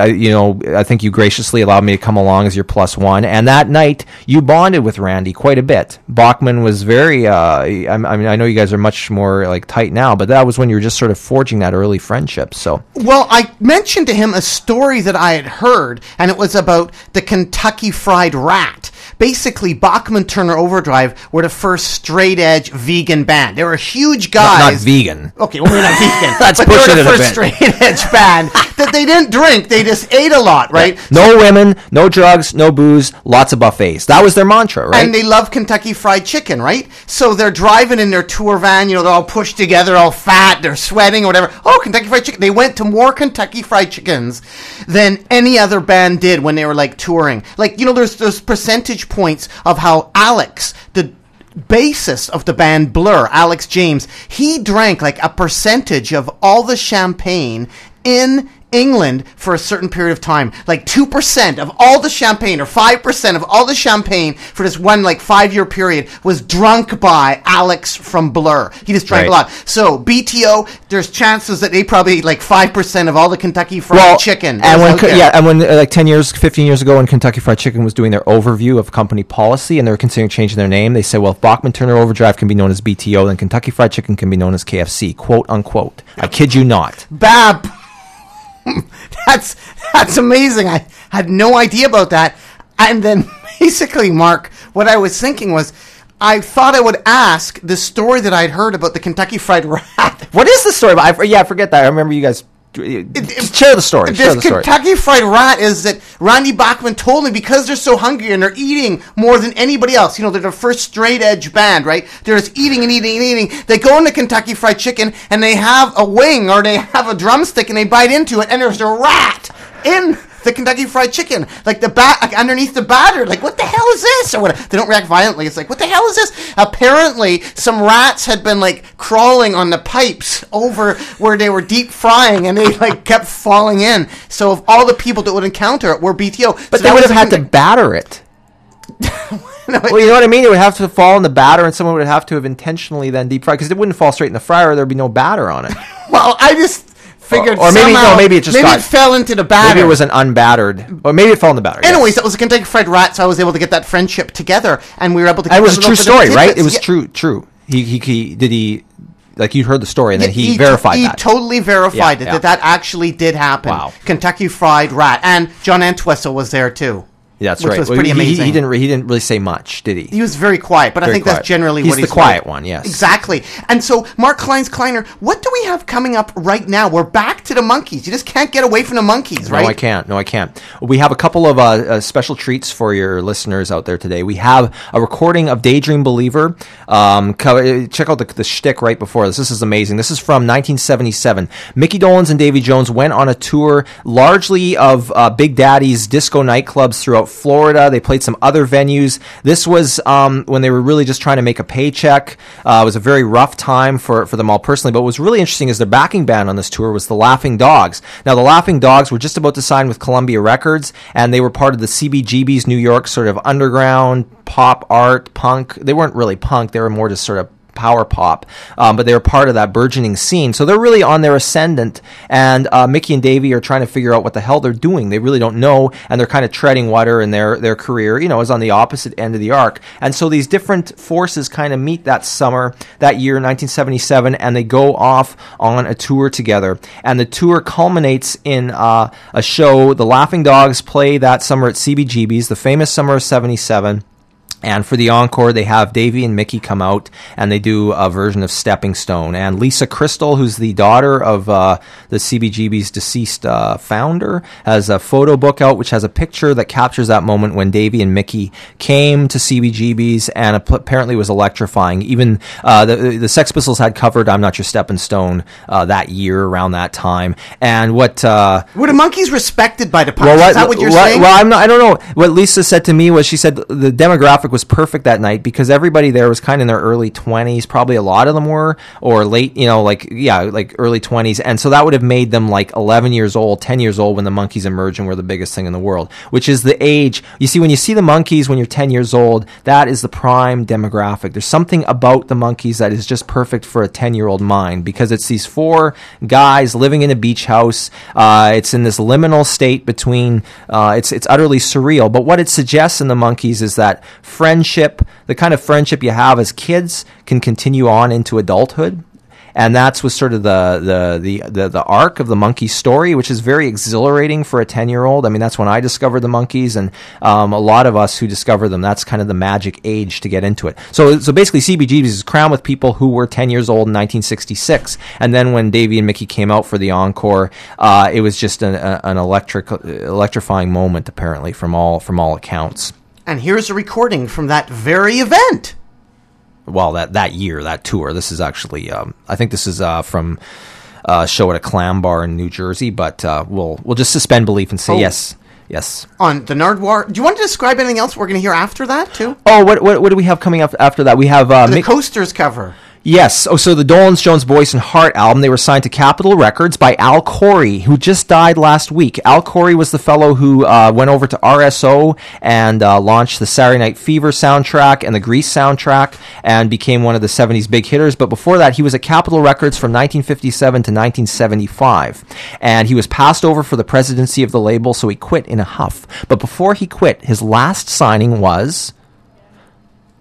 I- you know, I think you graciously allowed me to come along as your plus one. And that night, you bonded with Randy quite a bit. Bachman was very. Uh, I, I mean, I know you guys are much more like tight now, but that was when you were just sort of forging that early friendship. So Well, I mentioned to him a story that I had heard, and it was about the Kentucky Fried Rat. Basically, Bachman Turner Overdrive were the first straight edge vegan band. They were huge not, guys. not vegan. Okay, well, they're not vegan. That's but they pushing were it the a first straight edge band that they didn't drink. They just ate a lot, right? No women, no drugs, no booze, lots of buffets. That was their mantra, right? And they love Kentucky Fried Chicken, right? So they're driving in their tour van, you know, they're all pushed together, all fat, they're sweating or whatever. Oh, Kentucky Fried Chicken. They went to more Kentucky Fried Chickens than any other band did when they were like touring. Like, you know, there's there's percentage points of how Alex, the bassist of the band Blur, Alex James, he drank like a percentage of all the champagne in England for a certain period of time. Like 2% of all the champagne or 5% of all the champagne for this one like 5-year period was drunk by Alex from Blur. He just drank Right. a lot. So BTO, there's chances that they probably like 5% of all the Kentucky fried chicken. And when co- yeah, and when uh, like ten years, fifteen years ago, when Kentucky Fried Chicken was doing their overview of company policy, and they were considering changing their name, they said, "Well, if Bachman Turner Overdrive can be known as BTO, then Kentucky Fried Chicken can be known as KFC." Quote unquote. I kid you not. Bab. that's that's amazing. I had no idea about that. And then basically, Mark, what I was thinking was, I thought I would ask the story that I'd heard about the Kentucky Fried Rat. What is the story? I, yeah, I forget that. I remember you guys. Share the story. This the story. Kentucky Fried Rat is that Randy Bachman told me because they're so hungry and they're eating more than anybody else. You know, they're the first straight edge band, right? They're just eating and eating and eating. They go into Kentucky Fried Chicken and they have a wing or they have a drumstick and they bite into it and there's a rat in the Kentucky Fried Chicken, like the bat like underneath the batter. Like, what the hell is this? Or what? They don't react violently. It's like, what the hell is this? Apparently, some rats had been like crawling on the pipes over where they were deep frying, and they like kept falling in. So, of all the people that would encounter it, were BTO. But so they would have had to batter it. well, you know what I mean? It would have to fall in the batter, and someone would have to have intentionally then deep fried because it wouldn't fall straight in the fryer. There'd be no batter on it. Well, I just figured, Or- or maybe- no, maybe it just maybe got- it fell into the batter. Maybe it was an unbattered, or maybe it fell in the batter. yes. Anyways, that was a Kentucky Fried Rat, so I was able to get that friendship together, and we were able to. It was a true story, right? It was Yeah. true. True. He, he he did he like you heard the story and then Yeah, he, verified that he that. totally verified Yeah, it yeah. that that actually did happen. Wow. Kentucky Fried Rat, and John Entwistle was there too. Yeah, that's which right. was Well, pretty he- amazing. He, didn't. re- He didn't really say much, did he? He was very quiet, but I think quiet. that's generally He's what the he's quiet like. one, yes. exactly. And so, Mark Kleins Kleiner, what do we have coming up right now? We're back to the Monkees. You just can't get away from the Monkees, right? No, I can't. No, I can't. We have a couple of uh, uh, special treats for your listeners out there today. We have a recording of Daydream Believer. Um, uh, check out the, the shtick right before this. This is amazing. This is from 1977. Mickey Dolenz and Davy Jones went on a tour largely of uh, Big Daddy's disco nightclubs throughout Florida. They played some other venues. This was um, when they were really just trying to make a paycheck. Uh, it was a very rough time for, for them all personally. But what was really interesting is their backing band on this tour was the Laughing Dogs. Now, the Laughing Dogs were just about to sign with Columbia Records, and they were part of the CBGB's New York sort of underground pop art punk. They weren't really punk; they were more just sort of power pop, um, but they were part of that burgeoning scene. So they're really on their ascendant, and uh, Mickey and Davey are trying to figure out what the hell they're doing. They really don't know, and they're kind of treading water in their their career. You know, is on the opposite end of the arc, and so these different forces kind of meet that summer, that year, 1977, and they go off on a tour together. And the tour culminates in uh, a show. The Laughing Dogs play that summer at CBGB's, the famous summer of '77. And for the encore, they have Davey and Mickey come out and they do a version of Stepping Stone. And Lisa Kristal, who's the daughter of uh, the CBGB's deceased uh, founder, has a photo book out which has a picture that captures that moment when Davey and Mickey came to CBGB's and apparently was electrifying. Even uh, the, the Sex Pistols had covered I'm Not Your Stepping Stone uh, that year around that time. And what. Uh, Were the Monkees respected by the punks? well, what, Is that what you're what- saying? Well, I'm not, I don't know. What Lisa said to me was she said the demographic was perfect that night because everybody there was kind of in their early 20s. Probably a lot of them were, or late, you know, like, yeah, like early 20s. And so that would have made them like 11 years old, 10 years old when the Monkees emerged and were the biggest thing in the world, which is the age. You see, when you see the Monkees when you're 10 years old, that is the prime demographic. There's something about the Monkees that is just perfect for a 10 year old mind because it's these four guys living in a beach house. Uh, it's in this liminal state between, uh, it's, it's utterly surreal. But what it suggests in the Monkees is that friendship, the kind of friendship you have as kids, can continue on into adulthood. And that's was sort of the, the, the, the, the arc of the Monkee story, which is very exhilarating for a 10 year old. I mean, that's when I discovered the Monkees, and um, a lot of us who discover them, that's kind of the magic age to get into it. So, so basically, CBGBs is crowned with people who were 10 years old in 1966. And then when Davy and Mickey came out for the encore, uh, it was just an, an electric, electrifying moment, apparently, from all, from all accounts. And here's a recording from that very event. well that that year that tour this is actually um, i think this is uh, from a show at a clam bar in new jersey but uh, we'll we'll just suspend belief and say Oh. yes yes on the Nardwuar. Do you want to describe anything else we're going to hear after that too? oh what, what what do we have coming up after that we have uh, The Mick- coasters cover. Yes. Oh, so the Dolenz Jones Boyce and Hart album, they were signed to Capitol Records by Al Coury, who just died last week. Al Coury was the fellow who uh, went over to RSO and uh, launched the Saturday Night Fever soundtrack and the Grease soundtrack and became one of the 70s big hitters. But before that, he was at Capitol Records from 1957 to 1975. And he was passed over for the presidency of the label, so he quit in a huff. But before he quit, his last signing was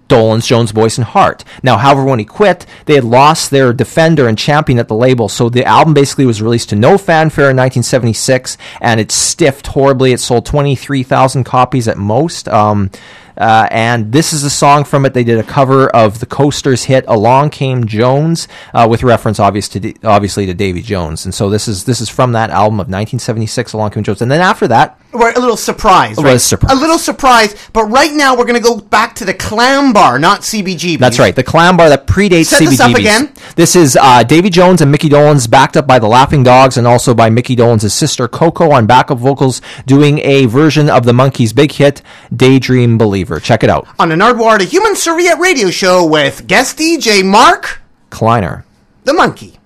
Dolenz, Jones, Boyce, and Hart. Now, however, when he quit, they had lost their defender and champion at the label, so the album basically was released to no fanfare in 1976, and it stiffed horribly. It sold 23,000 copies at most. Um, uh, and this is a song from it. They did a cover of the Coasters hit "Along Came Jones," uh, with reference, obvious to, obviously, to Davy Jones. And so this is this is from that album of 1976, "Along Came Jones." And then after that, We're a little surprised, A right? little surprise. A little surprised, but right now we're going to go back to the Clam Bar, not CBGB. That's right. The clam bar that predates Set this up again. This is uh, Davy Jones and Mickey Dolenz, backed up by the Laughing Dogs, and also by Mickey Dolenz' sister Coco on backup vocals, doing a version of the Monkees' big hit "Daydream Believer." Check it out, On the Nardwuar, the Human Serviette Radio Show with guest DJ Mark Kleiner. the Monkey.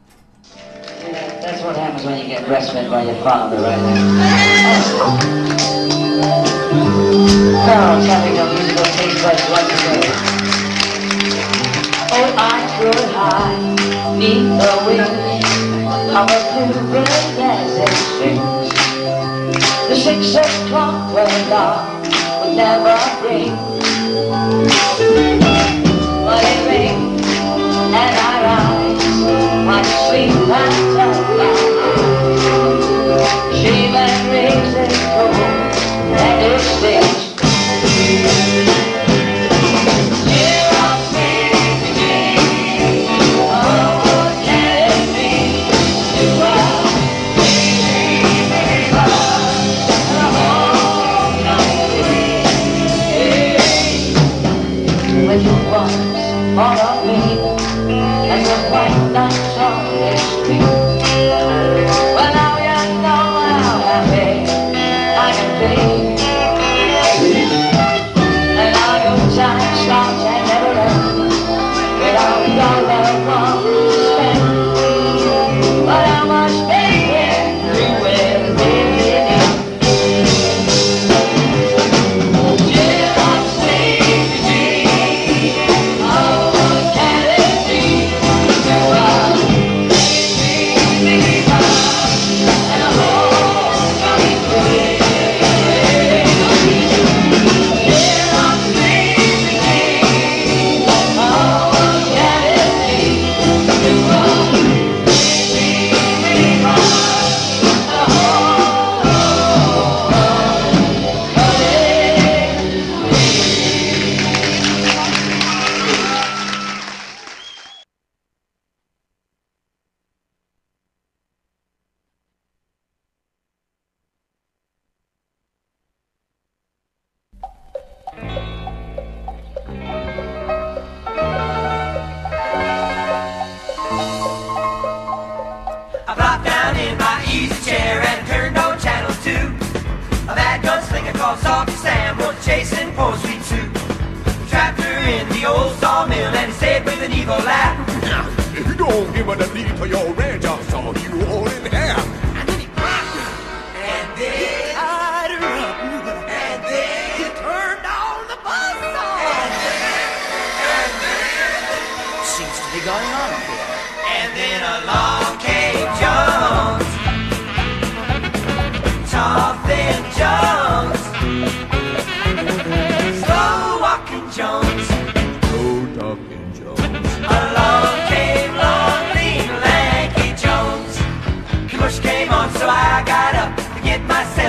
That's what happens when you get breastfed by your father, right there. Carol's having a musical taste buds once again. Oh, I could hide neath the wings of a bluebird dancing strings. The six o'clock when dawn would never ring. But it rings and I rise, my sweet phantom She then rings it cool and it stings.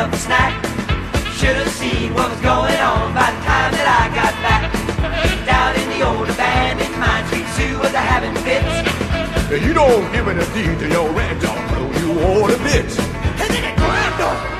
Myself a snack. Should have seen what was going on by the time that I got back. Down in the old abandoned mine, Sweet Sue was a having fits. You don't give her the deed oh, to your red dog, though you to bits. And then he grabbed her.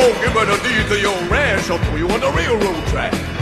don't give an idea to your ranch, I'll throw you on the railroad track.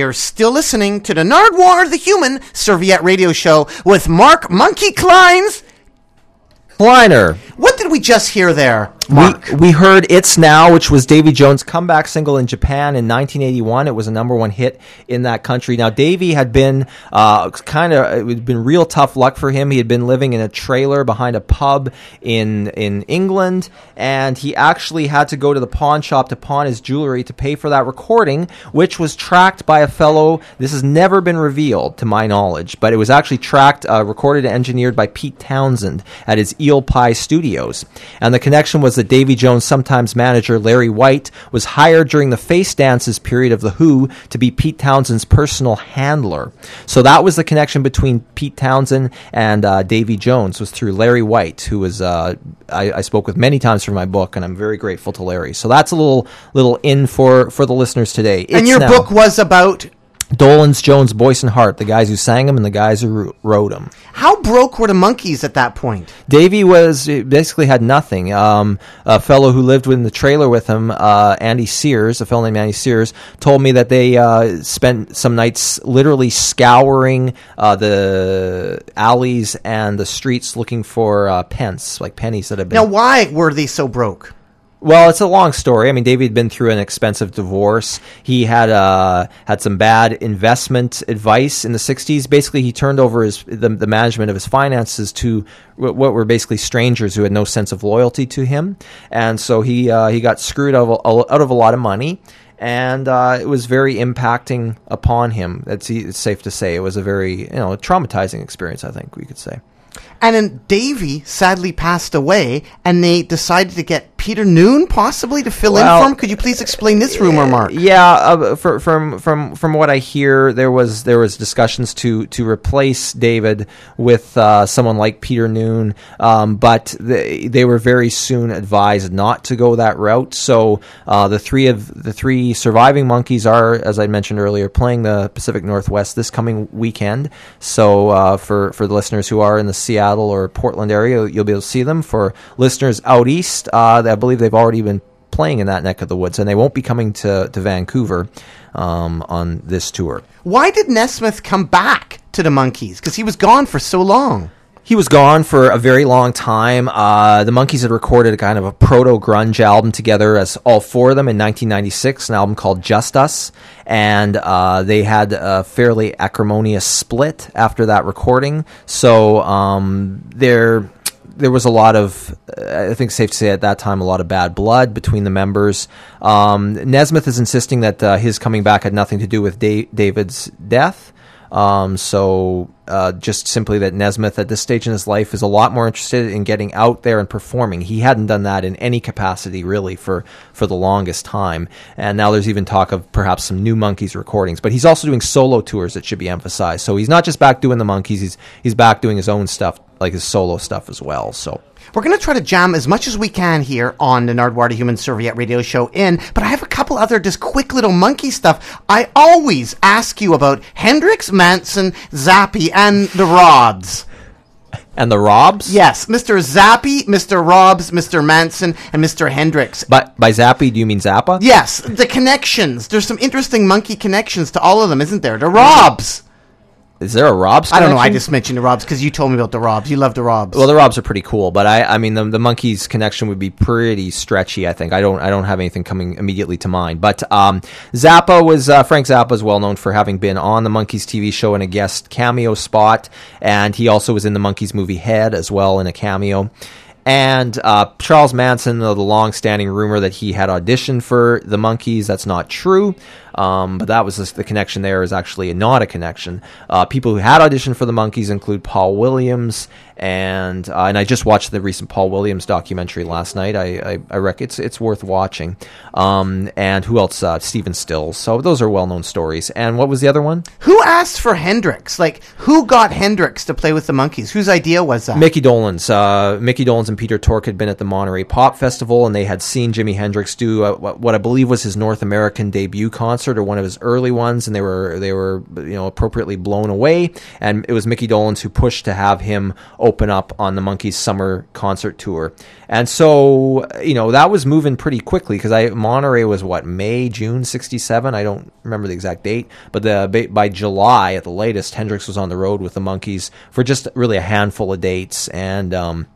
you're still listening to the Nerd the Human Serviette Radio Show with Mark Monkey Kleins. Kleiner. What did we just hear there? Mark. We, we heard It's Now, which was Davy Jones' comeback single in Japan in 1981. It was a number one hit in that country. Now, Davy had been uh, kind of, it had been real tough luck for him. He had been living in a trailer behind a pub in, in England, and he actually had to go to the pawn shop to pawn his jewelry to pay for that recording, which was tracked by a fellow. This has never been revealed, to my knowledge, but it was actually tracked, uh, recorded, and engineered by Pete Townshend at his Eel Pie Studios. And the connection was that Davy Jones' sometimes manager Larry White was hired during the face dances period of The Who to be Pete Townshend's personal handler. So that was the connection between Pete Townshend and uh, Davy Jones was through Larry White, who was uh, I, I spoke with many times for my book, and I'm very grateful to Larry. So that's a little little in for for the listeners today. and your now- book was about Dolenz, Jones, Boyce, and Hart, the guys who sang them and the guys who wrote them. how broke were the Monkees at that point? Davey was basically had nothing. Um, a fellow who lived in the trailer with him, uh, Andy Sears, a fellow named Andy Sears, told me that they uh, spent some nights literally scouring uh, the alleys and the streets looking for uh, pence, like pennies that had been. Now, why were they so broke? Well, it's a long story. I mean, David had been through an expensive divorce. He had uh, had some bad investment advice in the '60s. Basically, he turned over his the, the management of his finances to wh- what were basically strangers who had no sense of loyalty to him, and so he uh, he got screwed out of, a- out of a lot of money. And uh, it was very impacting upon him. It's, it's safe to say it was a very you know traumatizing experience. I think we could say. And then Davy sadly passed away, and they decided to get Peter Noone possibly to fill Well, in for him. Could you please explain this rumor, Mark? Yeah, uh, for, from from from what I hear, there was there was discussions to to replace David with uh, someone like Peter Noone, um, but they, they were very soon advised not to go that route. So uh, the three of the three surviving Monkees are, as I mentioned earlier, playing the Pacific Northwest this coming weekend. So uh, for for the listeners who are in the Seattle or Portland area, you'll be able to see them. For listeners out east, uh, I believe they've already been playing in that neck of the woods, and they won't be coming to, to Vancouver um, on this tour. Why did Nesmith come back to the Monkees? Because he was gone for so long. He was gone for a very long time. Uh, the Monkees had recorded a kind of a proto grunge album together as all four of them in 1996, an album called Just Us, and uh, they had a fairly acrimonious split after that recording. So um, there. There was a lot of, I think, safe to say at that time, a lot of bad blood between the members. Um, Nesmith is insisting that uh, his coming back had nothing to do with da- David's death. Um, so uh, just simply that Nesmith at this stage in his life is a lot more interested in getting out there and performing. He hadn't done that in any capacity really for for the longest time, and now there's even talk of perhaps some new Monkees recordings. But he's also doing solo tours that should be emphasized. So he's not just back doing the Monkees; he's he's back doing his own stuff, like his solo stuff as well. So. We're going to try to jam as much as we can here on the Nardwuar the Human Serviette radio show in, but I have a couple other just quick little Monkee stuff. I always ask you about Hendrix, Manson, Zappy, and the Robs. And the Robs? Yes, Mr. Zappy, Mr. Robs, Mr. Manson, and Mr. Hendrix. But by Zappy, do you mean Zappa? Yes, the connections. There's some interesting Monkee connections to all of them, isn't there? The Robs. Is there a Robs? I don't know. I just mentioned the Robs because you told me about the Robs. You love the Robs. Well, the Robs are pretty cool, but I, I mean, the, the Monkees connection would be pretty stretchy. I think I don't, I don't have anything coming immediately to mind. But um, Zappa was uh, Frank Zappa is well known for having been on the Monkees TV show in a guest cameo spot, and he also was in the Monkees movie Head as well in a cameo. And uh, Charles Manson, the, the long-standing rumor that he had auditioned for the Monkees, that's not true. Um, but that was the, the connection. There is actually not a connection. Uh, people who had auditioned for the Monkees include Paul Williams, and uh, and I just watched the recent Paul Williams documentary last night. I I, I reckon it's it's worth watching. Um, and who else? Uh, Stephen Stills. So those are well-known stories. And what was the other one? who asked for Hendrix? Like, who got Hendrix to play with the Monkees? Whose idea was that? Mickey Dolenz. Uh, Mickey Dolenz and Peter Tork had been at the Monterey Pop Festival, and they had seen Jimi Hendrix do uh, what I believe was his North American debut concert or one of his early ones, and they were they were you know appropriately blown away. And it was Mickey Dolenz who pushed to have him open up on the Monkees summer concert tour. And so you know that was moving pretty quickly because I Monterey was what May June '67. I don't remember the exact date, but the by- July at the latest, Hendrix was on the road with the Monkees for just really a handful of dates and. Um,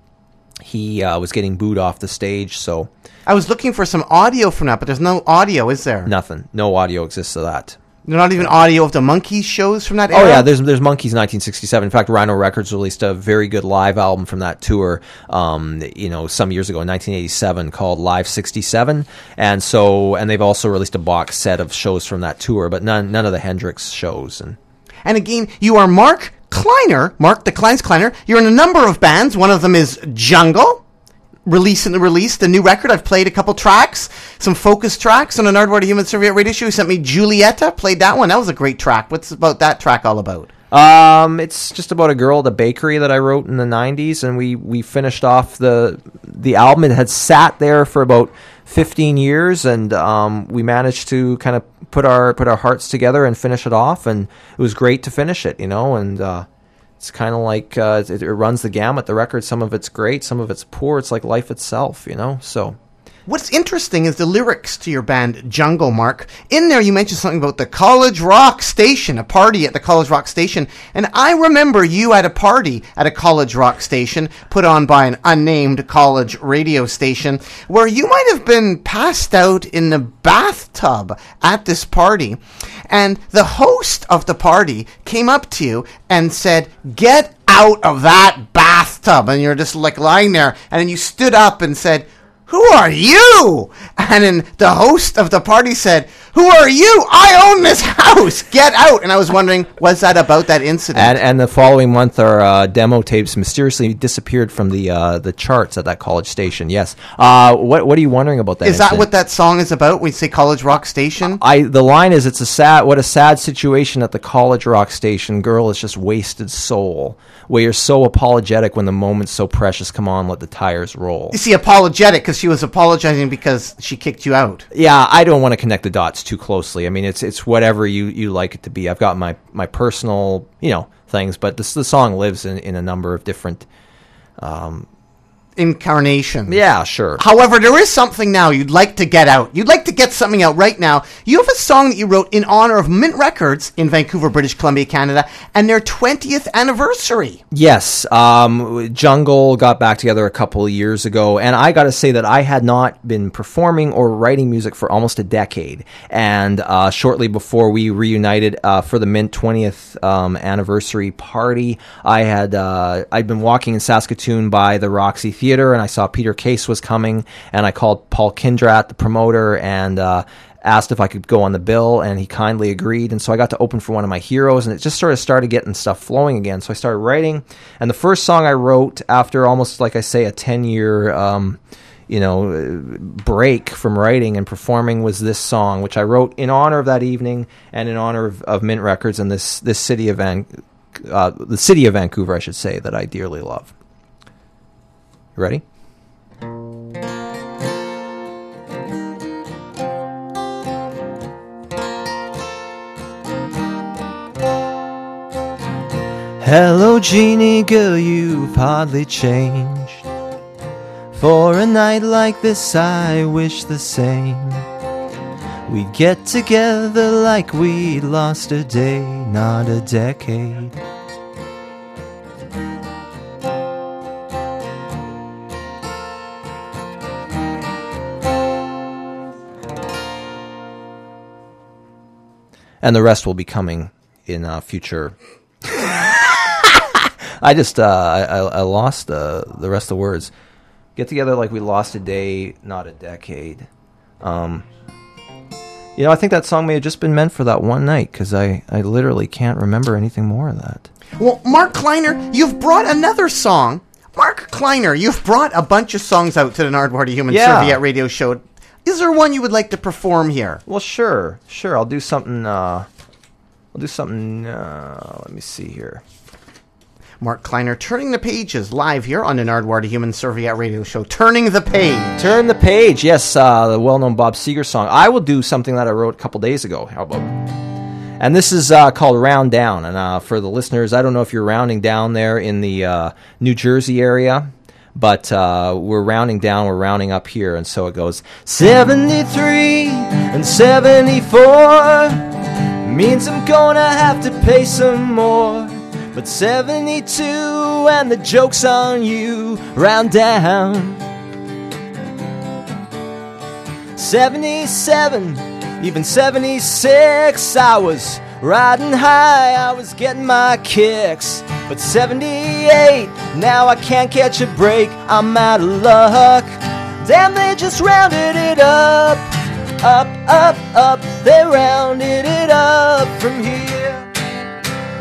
he uh, was getting booed off the stage. So I was looking for some audio from that, but there's no audio, is there? nothing, no audio exists of that. Not even audio of the Monkees shows from that era. Oh yeah, there's there's Monkees 1967. In fact, Rhino Records released a very good live album from that tour. Um, you know, some years ago in 1987 called Live 67, and so and they've also released a box set of shows from that tour, but none none of the Hendrix shows. And And again, you are Mark Kleiner, Mark the Kleins Kleiner. You're in a number of bands. One of them is Jungle. Recently released a new record. I've played a couple tracks, some focus tracks on an Nardwuar Human Serviette radio show. He sent me Julieta. Played that one. That was a great track. What's about that track all about? Um, it's just about a girl at a bakery that I wrote in the '90s, and we we finished off the the album. It had sat there for about 15 years, and um, we managed to kind of put our put our hearts together and finish it off, and it was great to finish it, you know. And uh, it's kind of like uh, it, it runs the gamut. The record, some of it's great, some of it's poor. It's like life itself, you know. So. What's interesting is the lyrics to your band Jungle Mark. In there, you mentioned something about the College Rock Station, a party at the College Rock Station. And I remember you at a party at a College Rock Station put on by an unnamed college radio station where you might have been passed out in the bathtub at this party. And the host of the party came up to you and said, Get out of that bathtub. And you're just like lying there. And then you stood up and said, who are you? And the host of the party said, Who are you? I own this house. Get out. And I was wondering, was that about that incident? And, and the following month, our uh, demo tapes mysteriously disappeared from the uh, the charts at that college station. Yes. Uh, what What are you wondering about that? is that what that song is about when you say College Rock Station? I the line is it's a sad what a sad situation at the college rock station. Girl is just wasted soul. Where you're so apologetic when the moment's so precious. Come on, let the tires roll. You see, apologetic because she was apologizing because she kicked you out. Yeah, I don't want to connect the dots too closely. I mean, it's it's whatever you, you like it to be. I've got my, my personal you know things, but this the song lives in, in a number of different. Um, Incarnation. Yeah, sure. However, there is something now you'd like to get out. You'd like to get something out right now. You have a song that you wrote in honor of Mint Records in Vancouver, British Columbia, Canada, and their 20th anniversary. Yes, um, Jungle got back together a couple of years ago, and I got to say that I had not been performing or writing music for almost a decade. And uh, shortly before we reunited uh, for the Mint 20th um, anniversary party, I had uh, I'd been walking in Saskatoon by the Roxy Theater, and I saw Peter Case was coming, and I called Paul Kindrat, the promoter, and uh, asked if I could go on the bill, and he kindly agreed. And so I got to open for one of my heroes, and it just sort of started getting stuff flowing again. So I started writing, and the first song I wrote after almost, like I say, a 10 year. Um, you know, uh, break from writing and performing was this song, which I wrote in honor of that evening and in honor of, of Mint Records and this this city of Van, uh, the city of Vancouver, I should say, that I dearly love. You ready? Hello, Jeannie girl, you've hardly changed. For a night like this, I wish the same. We'd get together like we lost a day, not a decade. And the rest will be coming in uh, future I just uh, I, I lost the the rest of the words. Get together like we lost a day, not a decade. Um, you know, I think that song may have just been meant for that one night because I I literally can't remember anything more of that. Well, Mark Kleiner, you've brought another song. Mark Kleiner, you've brought a bunch of songs out to the Nardwuar Human Yeah. Serviette radio show. Is there one you would like to perform here? Well, sure, sure. I'll do something. Uh, I'll do something. Uh, let me see here. Mark Kleiner, turning the pages live here on the Nardwuar Human Serviette radio show. Turning the page. Turn the page. Yes, uh, the well-known Bob Seger song. I will do something that I wrote a couple days ago. How about? And this is uh, called "Round Down." And uh, for the listeners, I don't know if you're rounding down there in the uh, New Jersey area, but uh, we're rounding down. We're rounding up here, and so it goes: seventy-three and seventy-four means I'm gonna have to pay some more. But 72 and the joke's on you. Round down. 77, even 76, I was riding high, I was getting my kicks. But 78, now I can't catch a break, I'm out of luck. Damn, they just rounded it up, up, up, up, they rounded it up from here.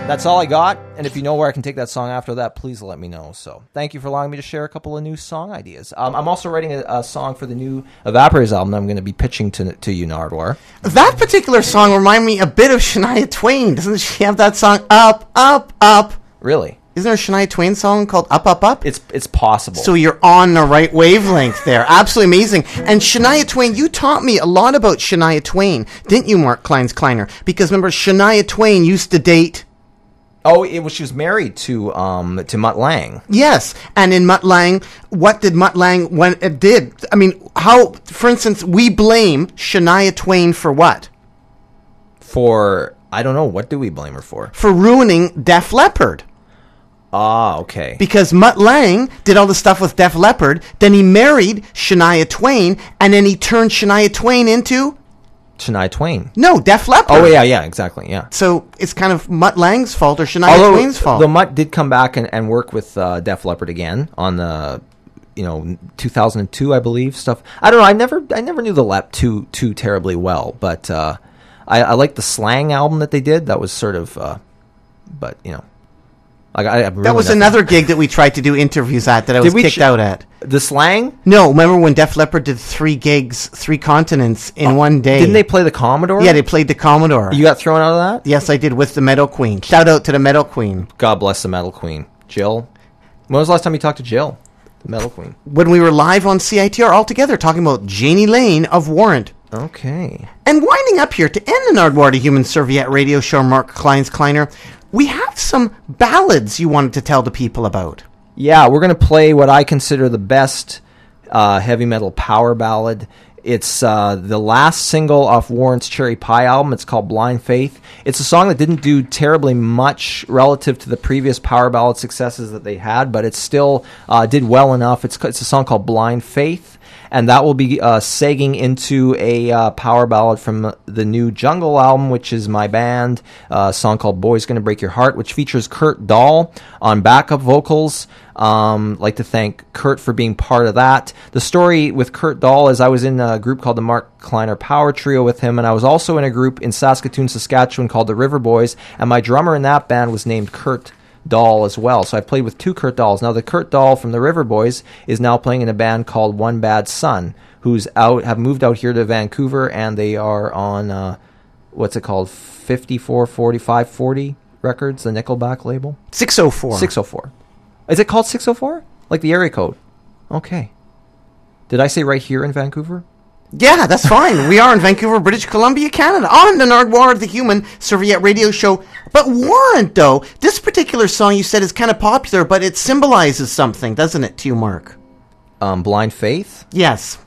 That's all I got. And if you know where I can take that song after that, please let me know. So thank you for allowing me to share a couple of new song ideas. Um, I'm also writing a, a song for the new Evaporators album that I'm going to be pitching to, to you, Nardwuar. That particular song remind me a bit of Shania Twain. Doesn't she have that song Up, Up, Up? Really? Isn't there a Shania Twain song called Up, Up, Up? It's it's possible. So you're on the right wavelength there. Absolutely amazing. And Shania Twain, you taught me a lot about Shania Twain, didn't you, Mark Kleins Kleiner? Because remember, Shania Twain used to date. Oh, it was she was married to um to Mutt Lange. Yes, and in Mutt Lange, what did Mutt Lange when it did? I mean, how? For instance, we blame Shania Twain for what? for I don't know what do we blame her for? For ruining Def Leppard. Ah, okay. because Mutt Lange did all the stuff with Def Leppard. Then he married Shania Twain, and then he turned Shania Twain into Shania Twain. no Def Leppard. Oh yeah, yeah, exactly, yeah. So it's kind of Mutt Lange's fault or Shania Although Twain's fault. the Mutt did come back and, and work with uh, Def Leppard again on the you know 2002 I believe stuff. I don't know. I never I never knew the Lep too too terribly well, but uh, I, I like the Slang album that they did. That was sort of, uh, but you know, like I, that was nothing- another gig that we tried to do interviews at that I was kicked ch- out at. the Slang. No, remember when Def Leppard did three gigs, three continents in uh, one day? Oh, Didn't they play the Commodore? Yeah, they played the Commodore. You got thrown out of that. yes, I did with the Metal Queen. Shout out to the Metal Queen. God bless the Metal Queen, Jill. When was the last time you talked to Jill, the Metal Queen? When we were live on CITR all together talking about Jani Lane of Warrant. Okay. And winding up here to end the Nardwuar to Human Serviette radio show, Mark Kleins Kleiner, we have some ballads you wanted to tell the people about. Yeah, we're going to play what I consider the best uh, heavy metal power ballad. It's uh, the last single off Warrant's Cherry Pie album. It's called Blind Faith. It's a song that didn't do terribly much relative to the previous power ballad successes that they had, but it still uh, did well enough. It's, it's a song called Blind Faith and that will be uh, segging into a uh, power ballad from the new Jungle album, which is my band. uh, a song called "Boy's Gonna Break Your Heart," which features Kurt Dahl on backup vocals. Um, like to thank Kurt for being part of that. The story with Kurt Dahl is I was in a group called the Mark Kleiner Power Trio with him, and I was also in a group in Saskatoon, Saskatchewan called the River Boys, and my drummer in that band was named Kurt Dahl as well. So I've played with two Kurt Dahls. Now the Kurt Dahl from the River Boys is now playing in a band called One Bad Son, who's out have moved out here to Vancouver and they are on uh, what's it called 54 45 40 records, the Nickelback label. 604. 604. Is it called 604? Like the area code. Okay. Did I say right here in Vancouver? Yeah, that's fine. we are in Vancouver, British Columbia, Canada, on the Nardwuar the Human Serviette radio show. But Warrant, though, this particular song you said is kind of popular, but it symbolizes something, doesn't it, to you, Mark? Um, Blind Faith? Yes.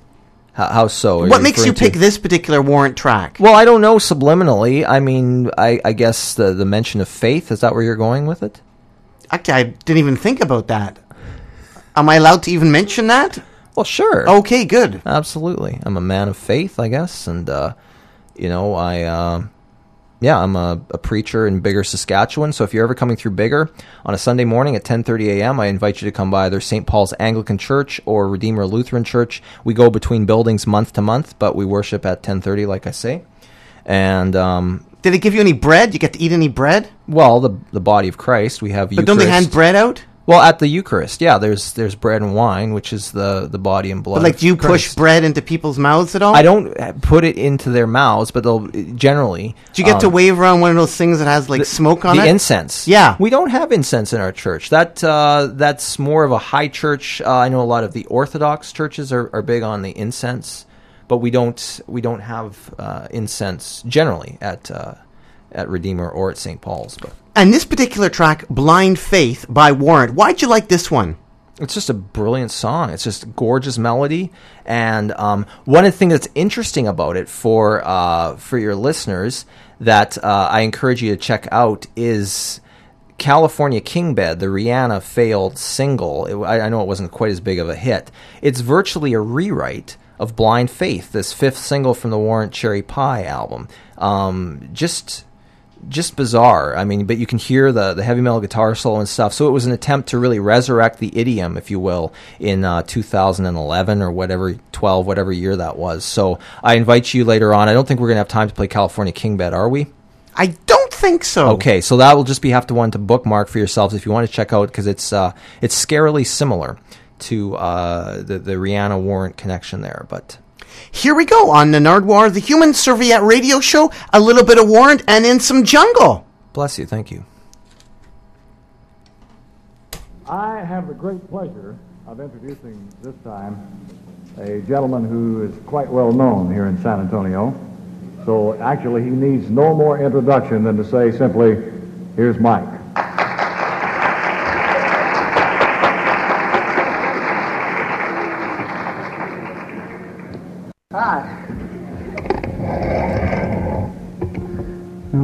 How, how so? Are what makes you pick to- this particular Warrant track? Well, I don't know subliminally. I mean, I, I guess the, the mention of faith, is that where you're going with it? Actually, I didn't even think about that. Am I allowed to even mention that? Well, sure. Okay, good. Absolutely. I'm a man of faith, I guess, and uh, you know, I uh, yeah, I'm a, a preacher in Biggar, Saskatchewan. So if you're ever coming through Biggar on a Sunday morning at 10:30 a.m., I invite you to come by either St. Paul's Anglican Church or Redeemer Lutheran Church. We go between buildings month to month, but we worship at 10:30, like I say. And um, Did it give you any bread? You get to eat any bread? well, the the body of Christ, we have. You. But don't they hand bread out? Well, at the Eucharist, yeah. There's there's bread and wine, which is the the body and blood. But like, do you push bread into people's mouths at all? I don't put it into their mouths, but they'll generally. Do you get to um, wave around one of those things that has like smoke on the it? The incense? Yeah. we don't have incense in our church. That uh, that's more of a high church. Uh, I know a lot of the Orthodox churches are, are big on the incense, but we don't we don't have uh, incense generally at uh, at Redeemer or at St. Paul's. But And this particular track, Blind Faith by Warrant, why'd you like this one? it's just a brilliant song. It's just gorgeous melody, and um, one of the things that's interesting about it for uh, for your listeners that uh, I encourage you to check out is California King Bed, the Rihanna failed single, it, I, I know it wasn't quite as big of a hit. It's virtually a rewrite of Blind Faith, this fifth single from the Warrant Cherry Pie album. Um, just just bizarre. I mean, but you can hear the the heavy metal guitar solo and stuff. So it was an attempt to really resurrect the idiom, if you will, in uh, 2011 or whatever 12, whatever year that was. So I invite you later on. I don't think we're gonna have time to play California King Bed, are we? I don't think so. Okay, so that will just be have to one to bookmark for yourselves if you want to check out because it's uh, it's scarily similar to uh, the the Rihanna Warrant connection there, but. Here we go on the Nardwuar, the Human Serviette Radio Show. A little bit of Warrant and in some jungle. Bless you, thank you. I have the great pleasure of introducing this time a gentleman who is quite well known here in San Antonio. So actually, he needs no more introduction than to say simply, here's Mike.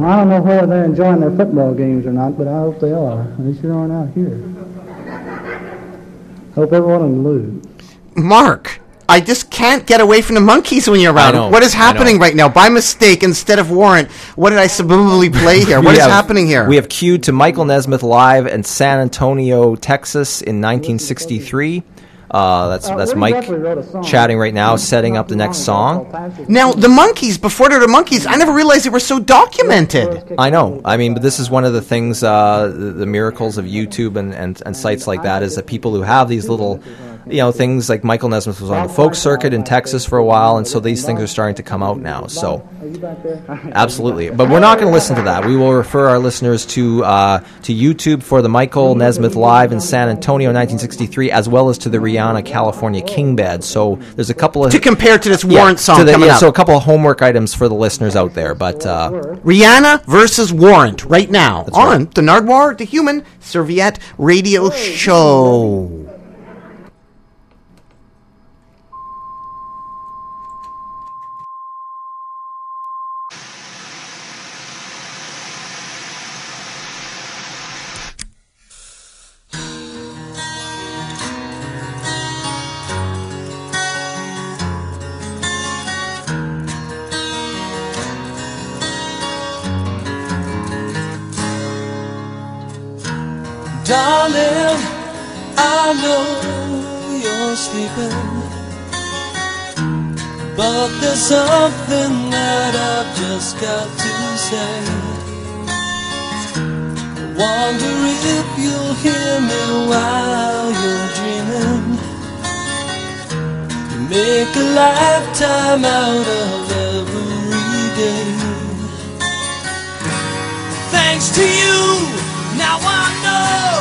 I don't know whether they're enjoying their football games or not, but I hope they are. They sure aren't out here. Hope everyone will lose. Mark, I just can't get away from the Monkees when you're around. know, What is happening right now? By mistake, instead of Warrant, what did I subliminally play here? What is have- happening here? We have cued to Michael Nesmith live in San Antonio, Texas in 1963. Uh, that's Uh, that's Mike Guthrie wrote a song chatting right now, setting up the next song. ago called Pastures now, the Monkees, before they're Monkees, I never realized they were so documented. I know. I mean, but this is one of the things, uh, the, the miracles of YouTube and, and, and sites like that is that people who have these little, you know, things like Michael Nesmith was on the folk circuit in Texas for a while, and so these things are starting to come out now. So, Are you back there? absolutely. But we're not going to listen to that. We will refer our listeners to uh, to YouTube for the Michael Nesmith live in San Antonio, 1963, as well as to the Rihanna California King Bed. So there's a couple of To compare to this Yeah, Warrant song to the- coming yeah, up. So a couple of homework items for the listeners out there, but. Uh, Rihanna versus Warrant right now That's on right. the Nardwuar, the Human Serviette Radio Show. Darling, I know you're sleeping, but there's something that I've just got to say. Wonder if you'll hear me while you're dreaming. Make a lifetime out of every day. Thanks to you, now I know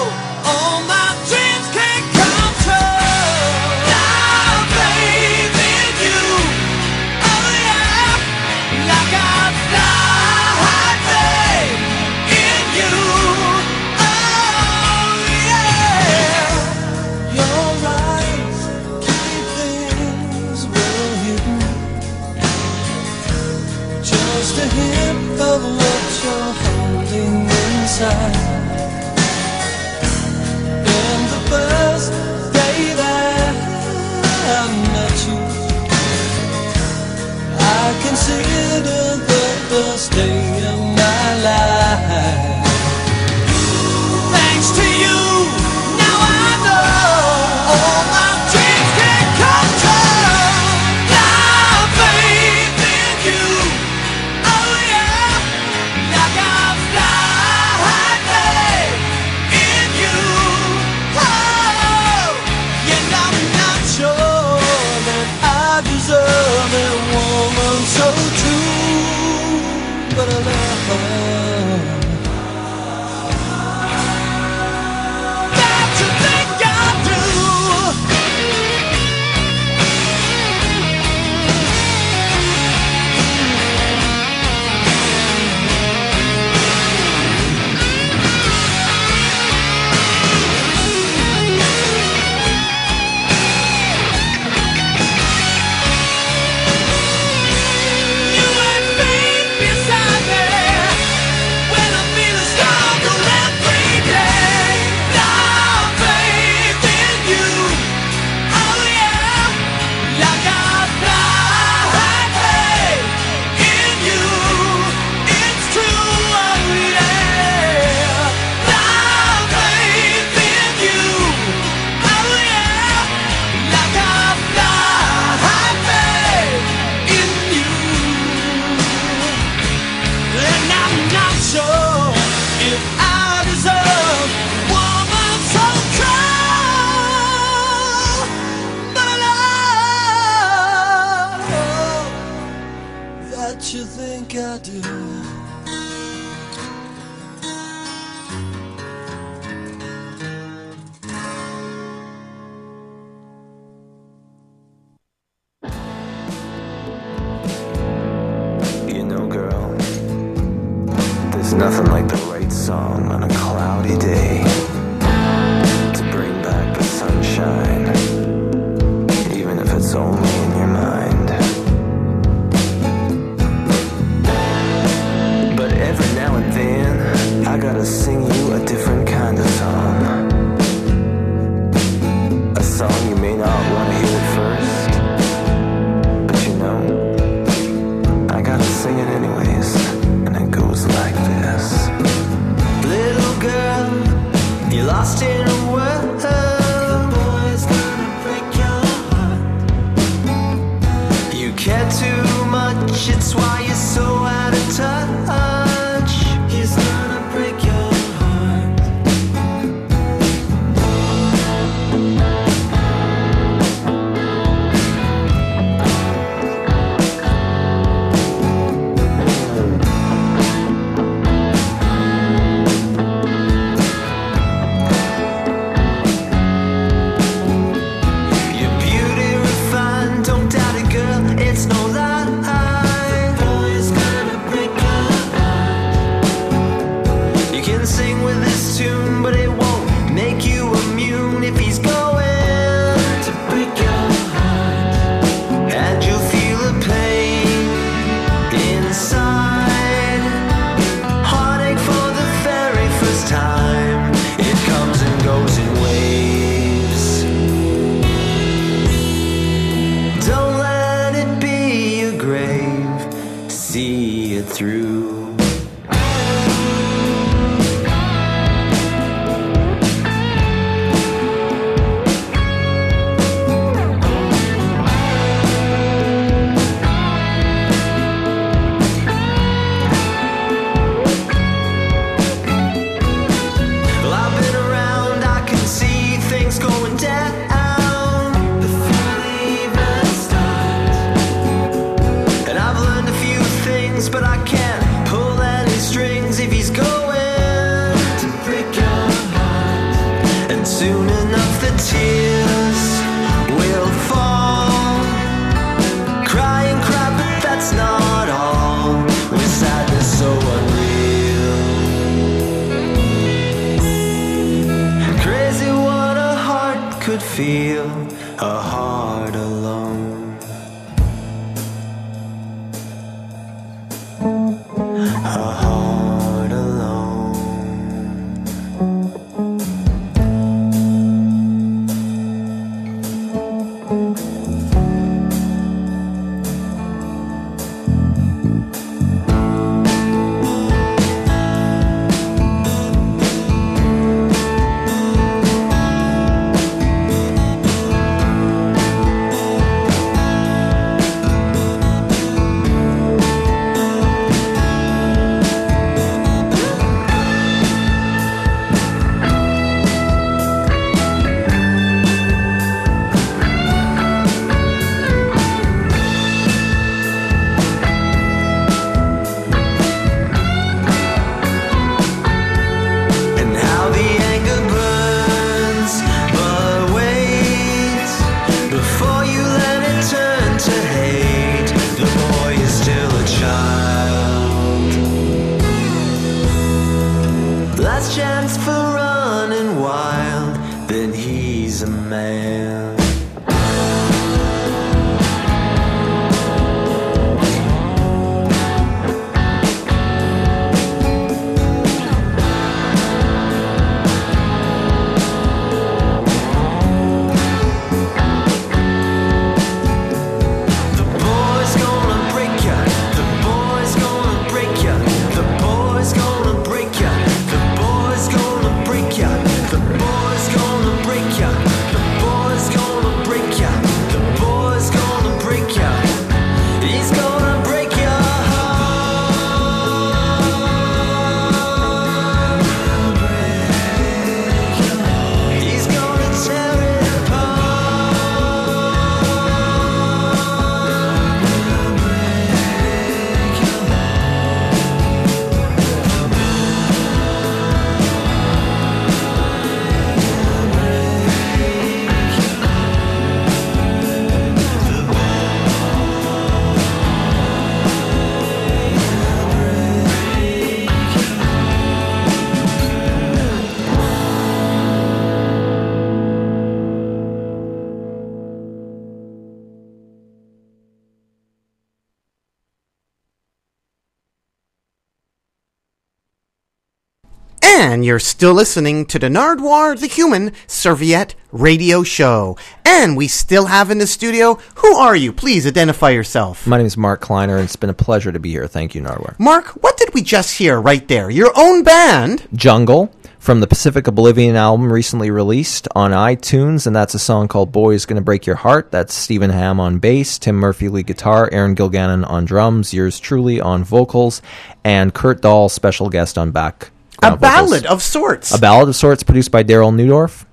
And you're still listening to the Nardwuar the Human Serviette radio show. And we still have in the studio, who are you? Please identify yourself. My name is Mark Kleiner, and it's been a pleasure to be here. Thank you, Nardwuar. Mark, what did we just hear right there? Your own band? Jungle from the Pacific Oblivion album recently released on iTunes, and that's a song called Boy's Gonna Break Your Heart. That's Stephen Ham on bass, Tim Murphy lead guitar, Aaron Gilgannon on drums, yours truly on vocals, and Kurt Dahl special guest on back. A ballad of sorts. A ballad of sorts produced by Darryl Neudorf.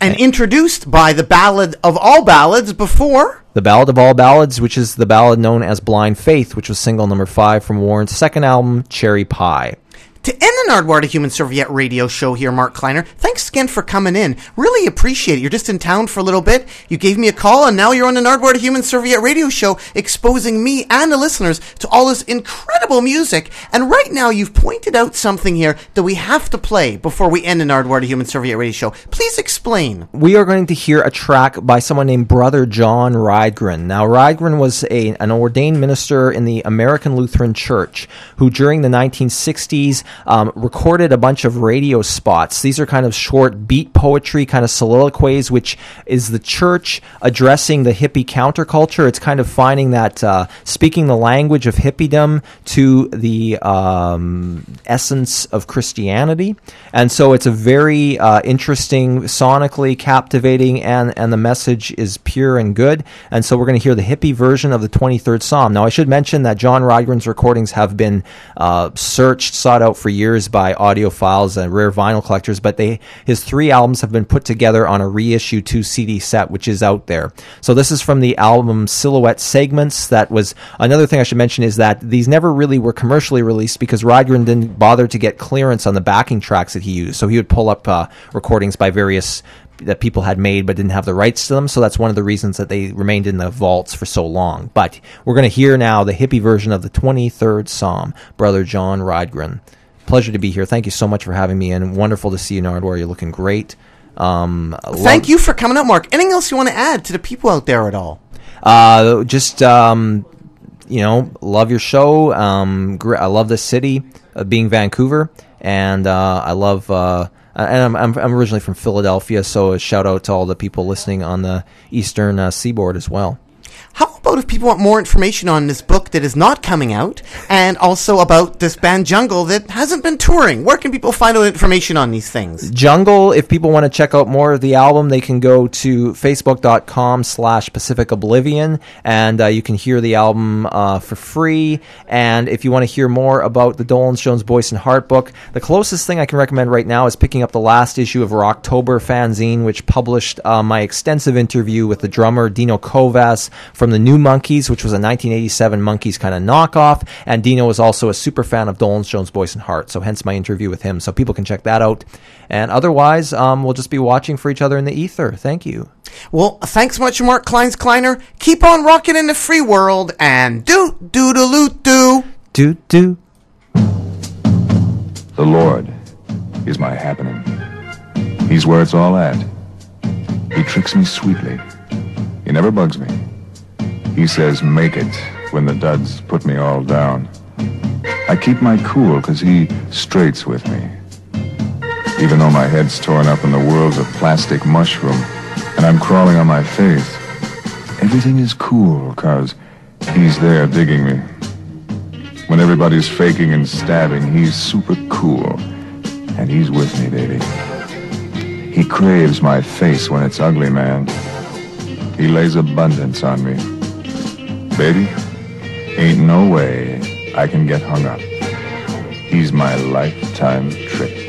and introduced by the ballad of all ballads before. The Ballad of All Ballads, which is the ballad known as Blind Faith, which was single number five from Warrant's second album, Cherry Pie. To end the Nardwuar to Human Serviette radio show here, Mark Kleiner, thanks again for coming in. Really appreciate it. You're just in town for a little bit. You gave me a call, and now you're on the Nardwuar to Human Serviette radio show, exposing me and the listeners to all this incredible music. And right now, you've pointed out something here that we have to play before we end the Nardwuar to Human Serviette radio show. Please explain. We are going to hear a track by someone named Brother John Rydgren. Now, Rydgren was a, an ordained minister in the American Lutheran Church who, during the 1960s, um, recorded a bunch of radio spots. These are kind of short beat poetry, kind of soliloquies, which is the church addressing the hippie counterculture. It's kind of finding that uh, speaking the language of hippiedom to the um, essence of Christianity. And so it's a very uh, interesting, sonically captivating, and, and the message is pure and good. And so we're going to hear the hippie version of the 23rd Psalm. Now, I should mention that John Rydgren's recordings have been uh, searched, sought out for years by audiophiles and rare vinyl collectors, but they his three albums have been put together on a reissue two CD set, which is out there. So this is from the album Silhouette Segments. That was another thing I should mention is that these never really were commercially released because Rydgren didn't bother to get clearance on the backing tracks that he used. So he would pull up uh, recordings by various that people had made but didn't have the rights to them. So that's one of the reasons that they remained in the vaults for so long. But we're going to hear now the hippie version of the 23rd Psalm, Brother John Rydgren. Pleasure to be here. Thank you so much for having me, and wonderful to see you, Nardwuar. You're looking great. Um, Thank you for coming out, Mark. Anything else you want to add to the people out there at all? Uh, just um, you know, love your show. Um, gr- I love the city, uh, being Vancouver, and uh, I love. Uh, and I'm, I'm I'm originally from Philadelphia, so a shout out to all the people listening on the eastern uh, seaboard as well. How about if people want more information on this book that is not coming out, and also about this band Jungle that hasn't been touring? Where can people find out information on these things? Jungle, if people want to check out more of the album, they can go to facebook.com slash Pacific Oblivion, and uh, you can hear the album uh, for free. And if you want to hear more about the Dolenz Jones Boyce and Hart book, the closest thing I can recommend right now is picking up the last issue of Rocktober fanzine, which published uh, my extensive interview with the drummer Dino Kovas from the New Monkees, which was a 1987 Monkees kind of knockoff. And Dino was also a super fan of Dolenz Jones Boyce and Hart, so hence my interview with him. So people can check that out. And otherwise, um, we'll just be watching for each other in the ether. Thank you. Well, thanks much, Mark Kleins Kleiner. Keep on rocking in the free world and do do do do do do do. The Lord is my happening. He's where it's all at. He tricks me sweetly. He never bugs me. He says, make it when the duds put me all down. I keep my cool because he straights with me. Even though my head's torn up and the world's a plastic mushroom and I'm crawling on my face, everything is cool because he's there digging me. When everybody's faking and stabbing, he's super cool. And he's with me, baby. He craves my face when it's ugly, man. He lays abundance on me. Baby, ain't no way I can get hung up. He's my lifetime trick.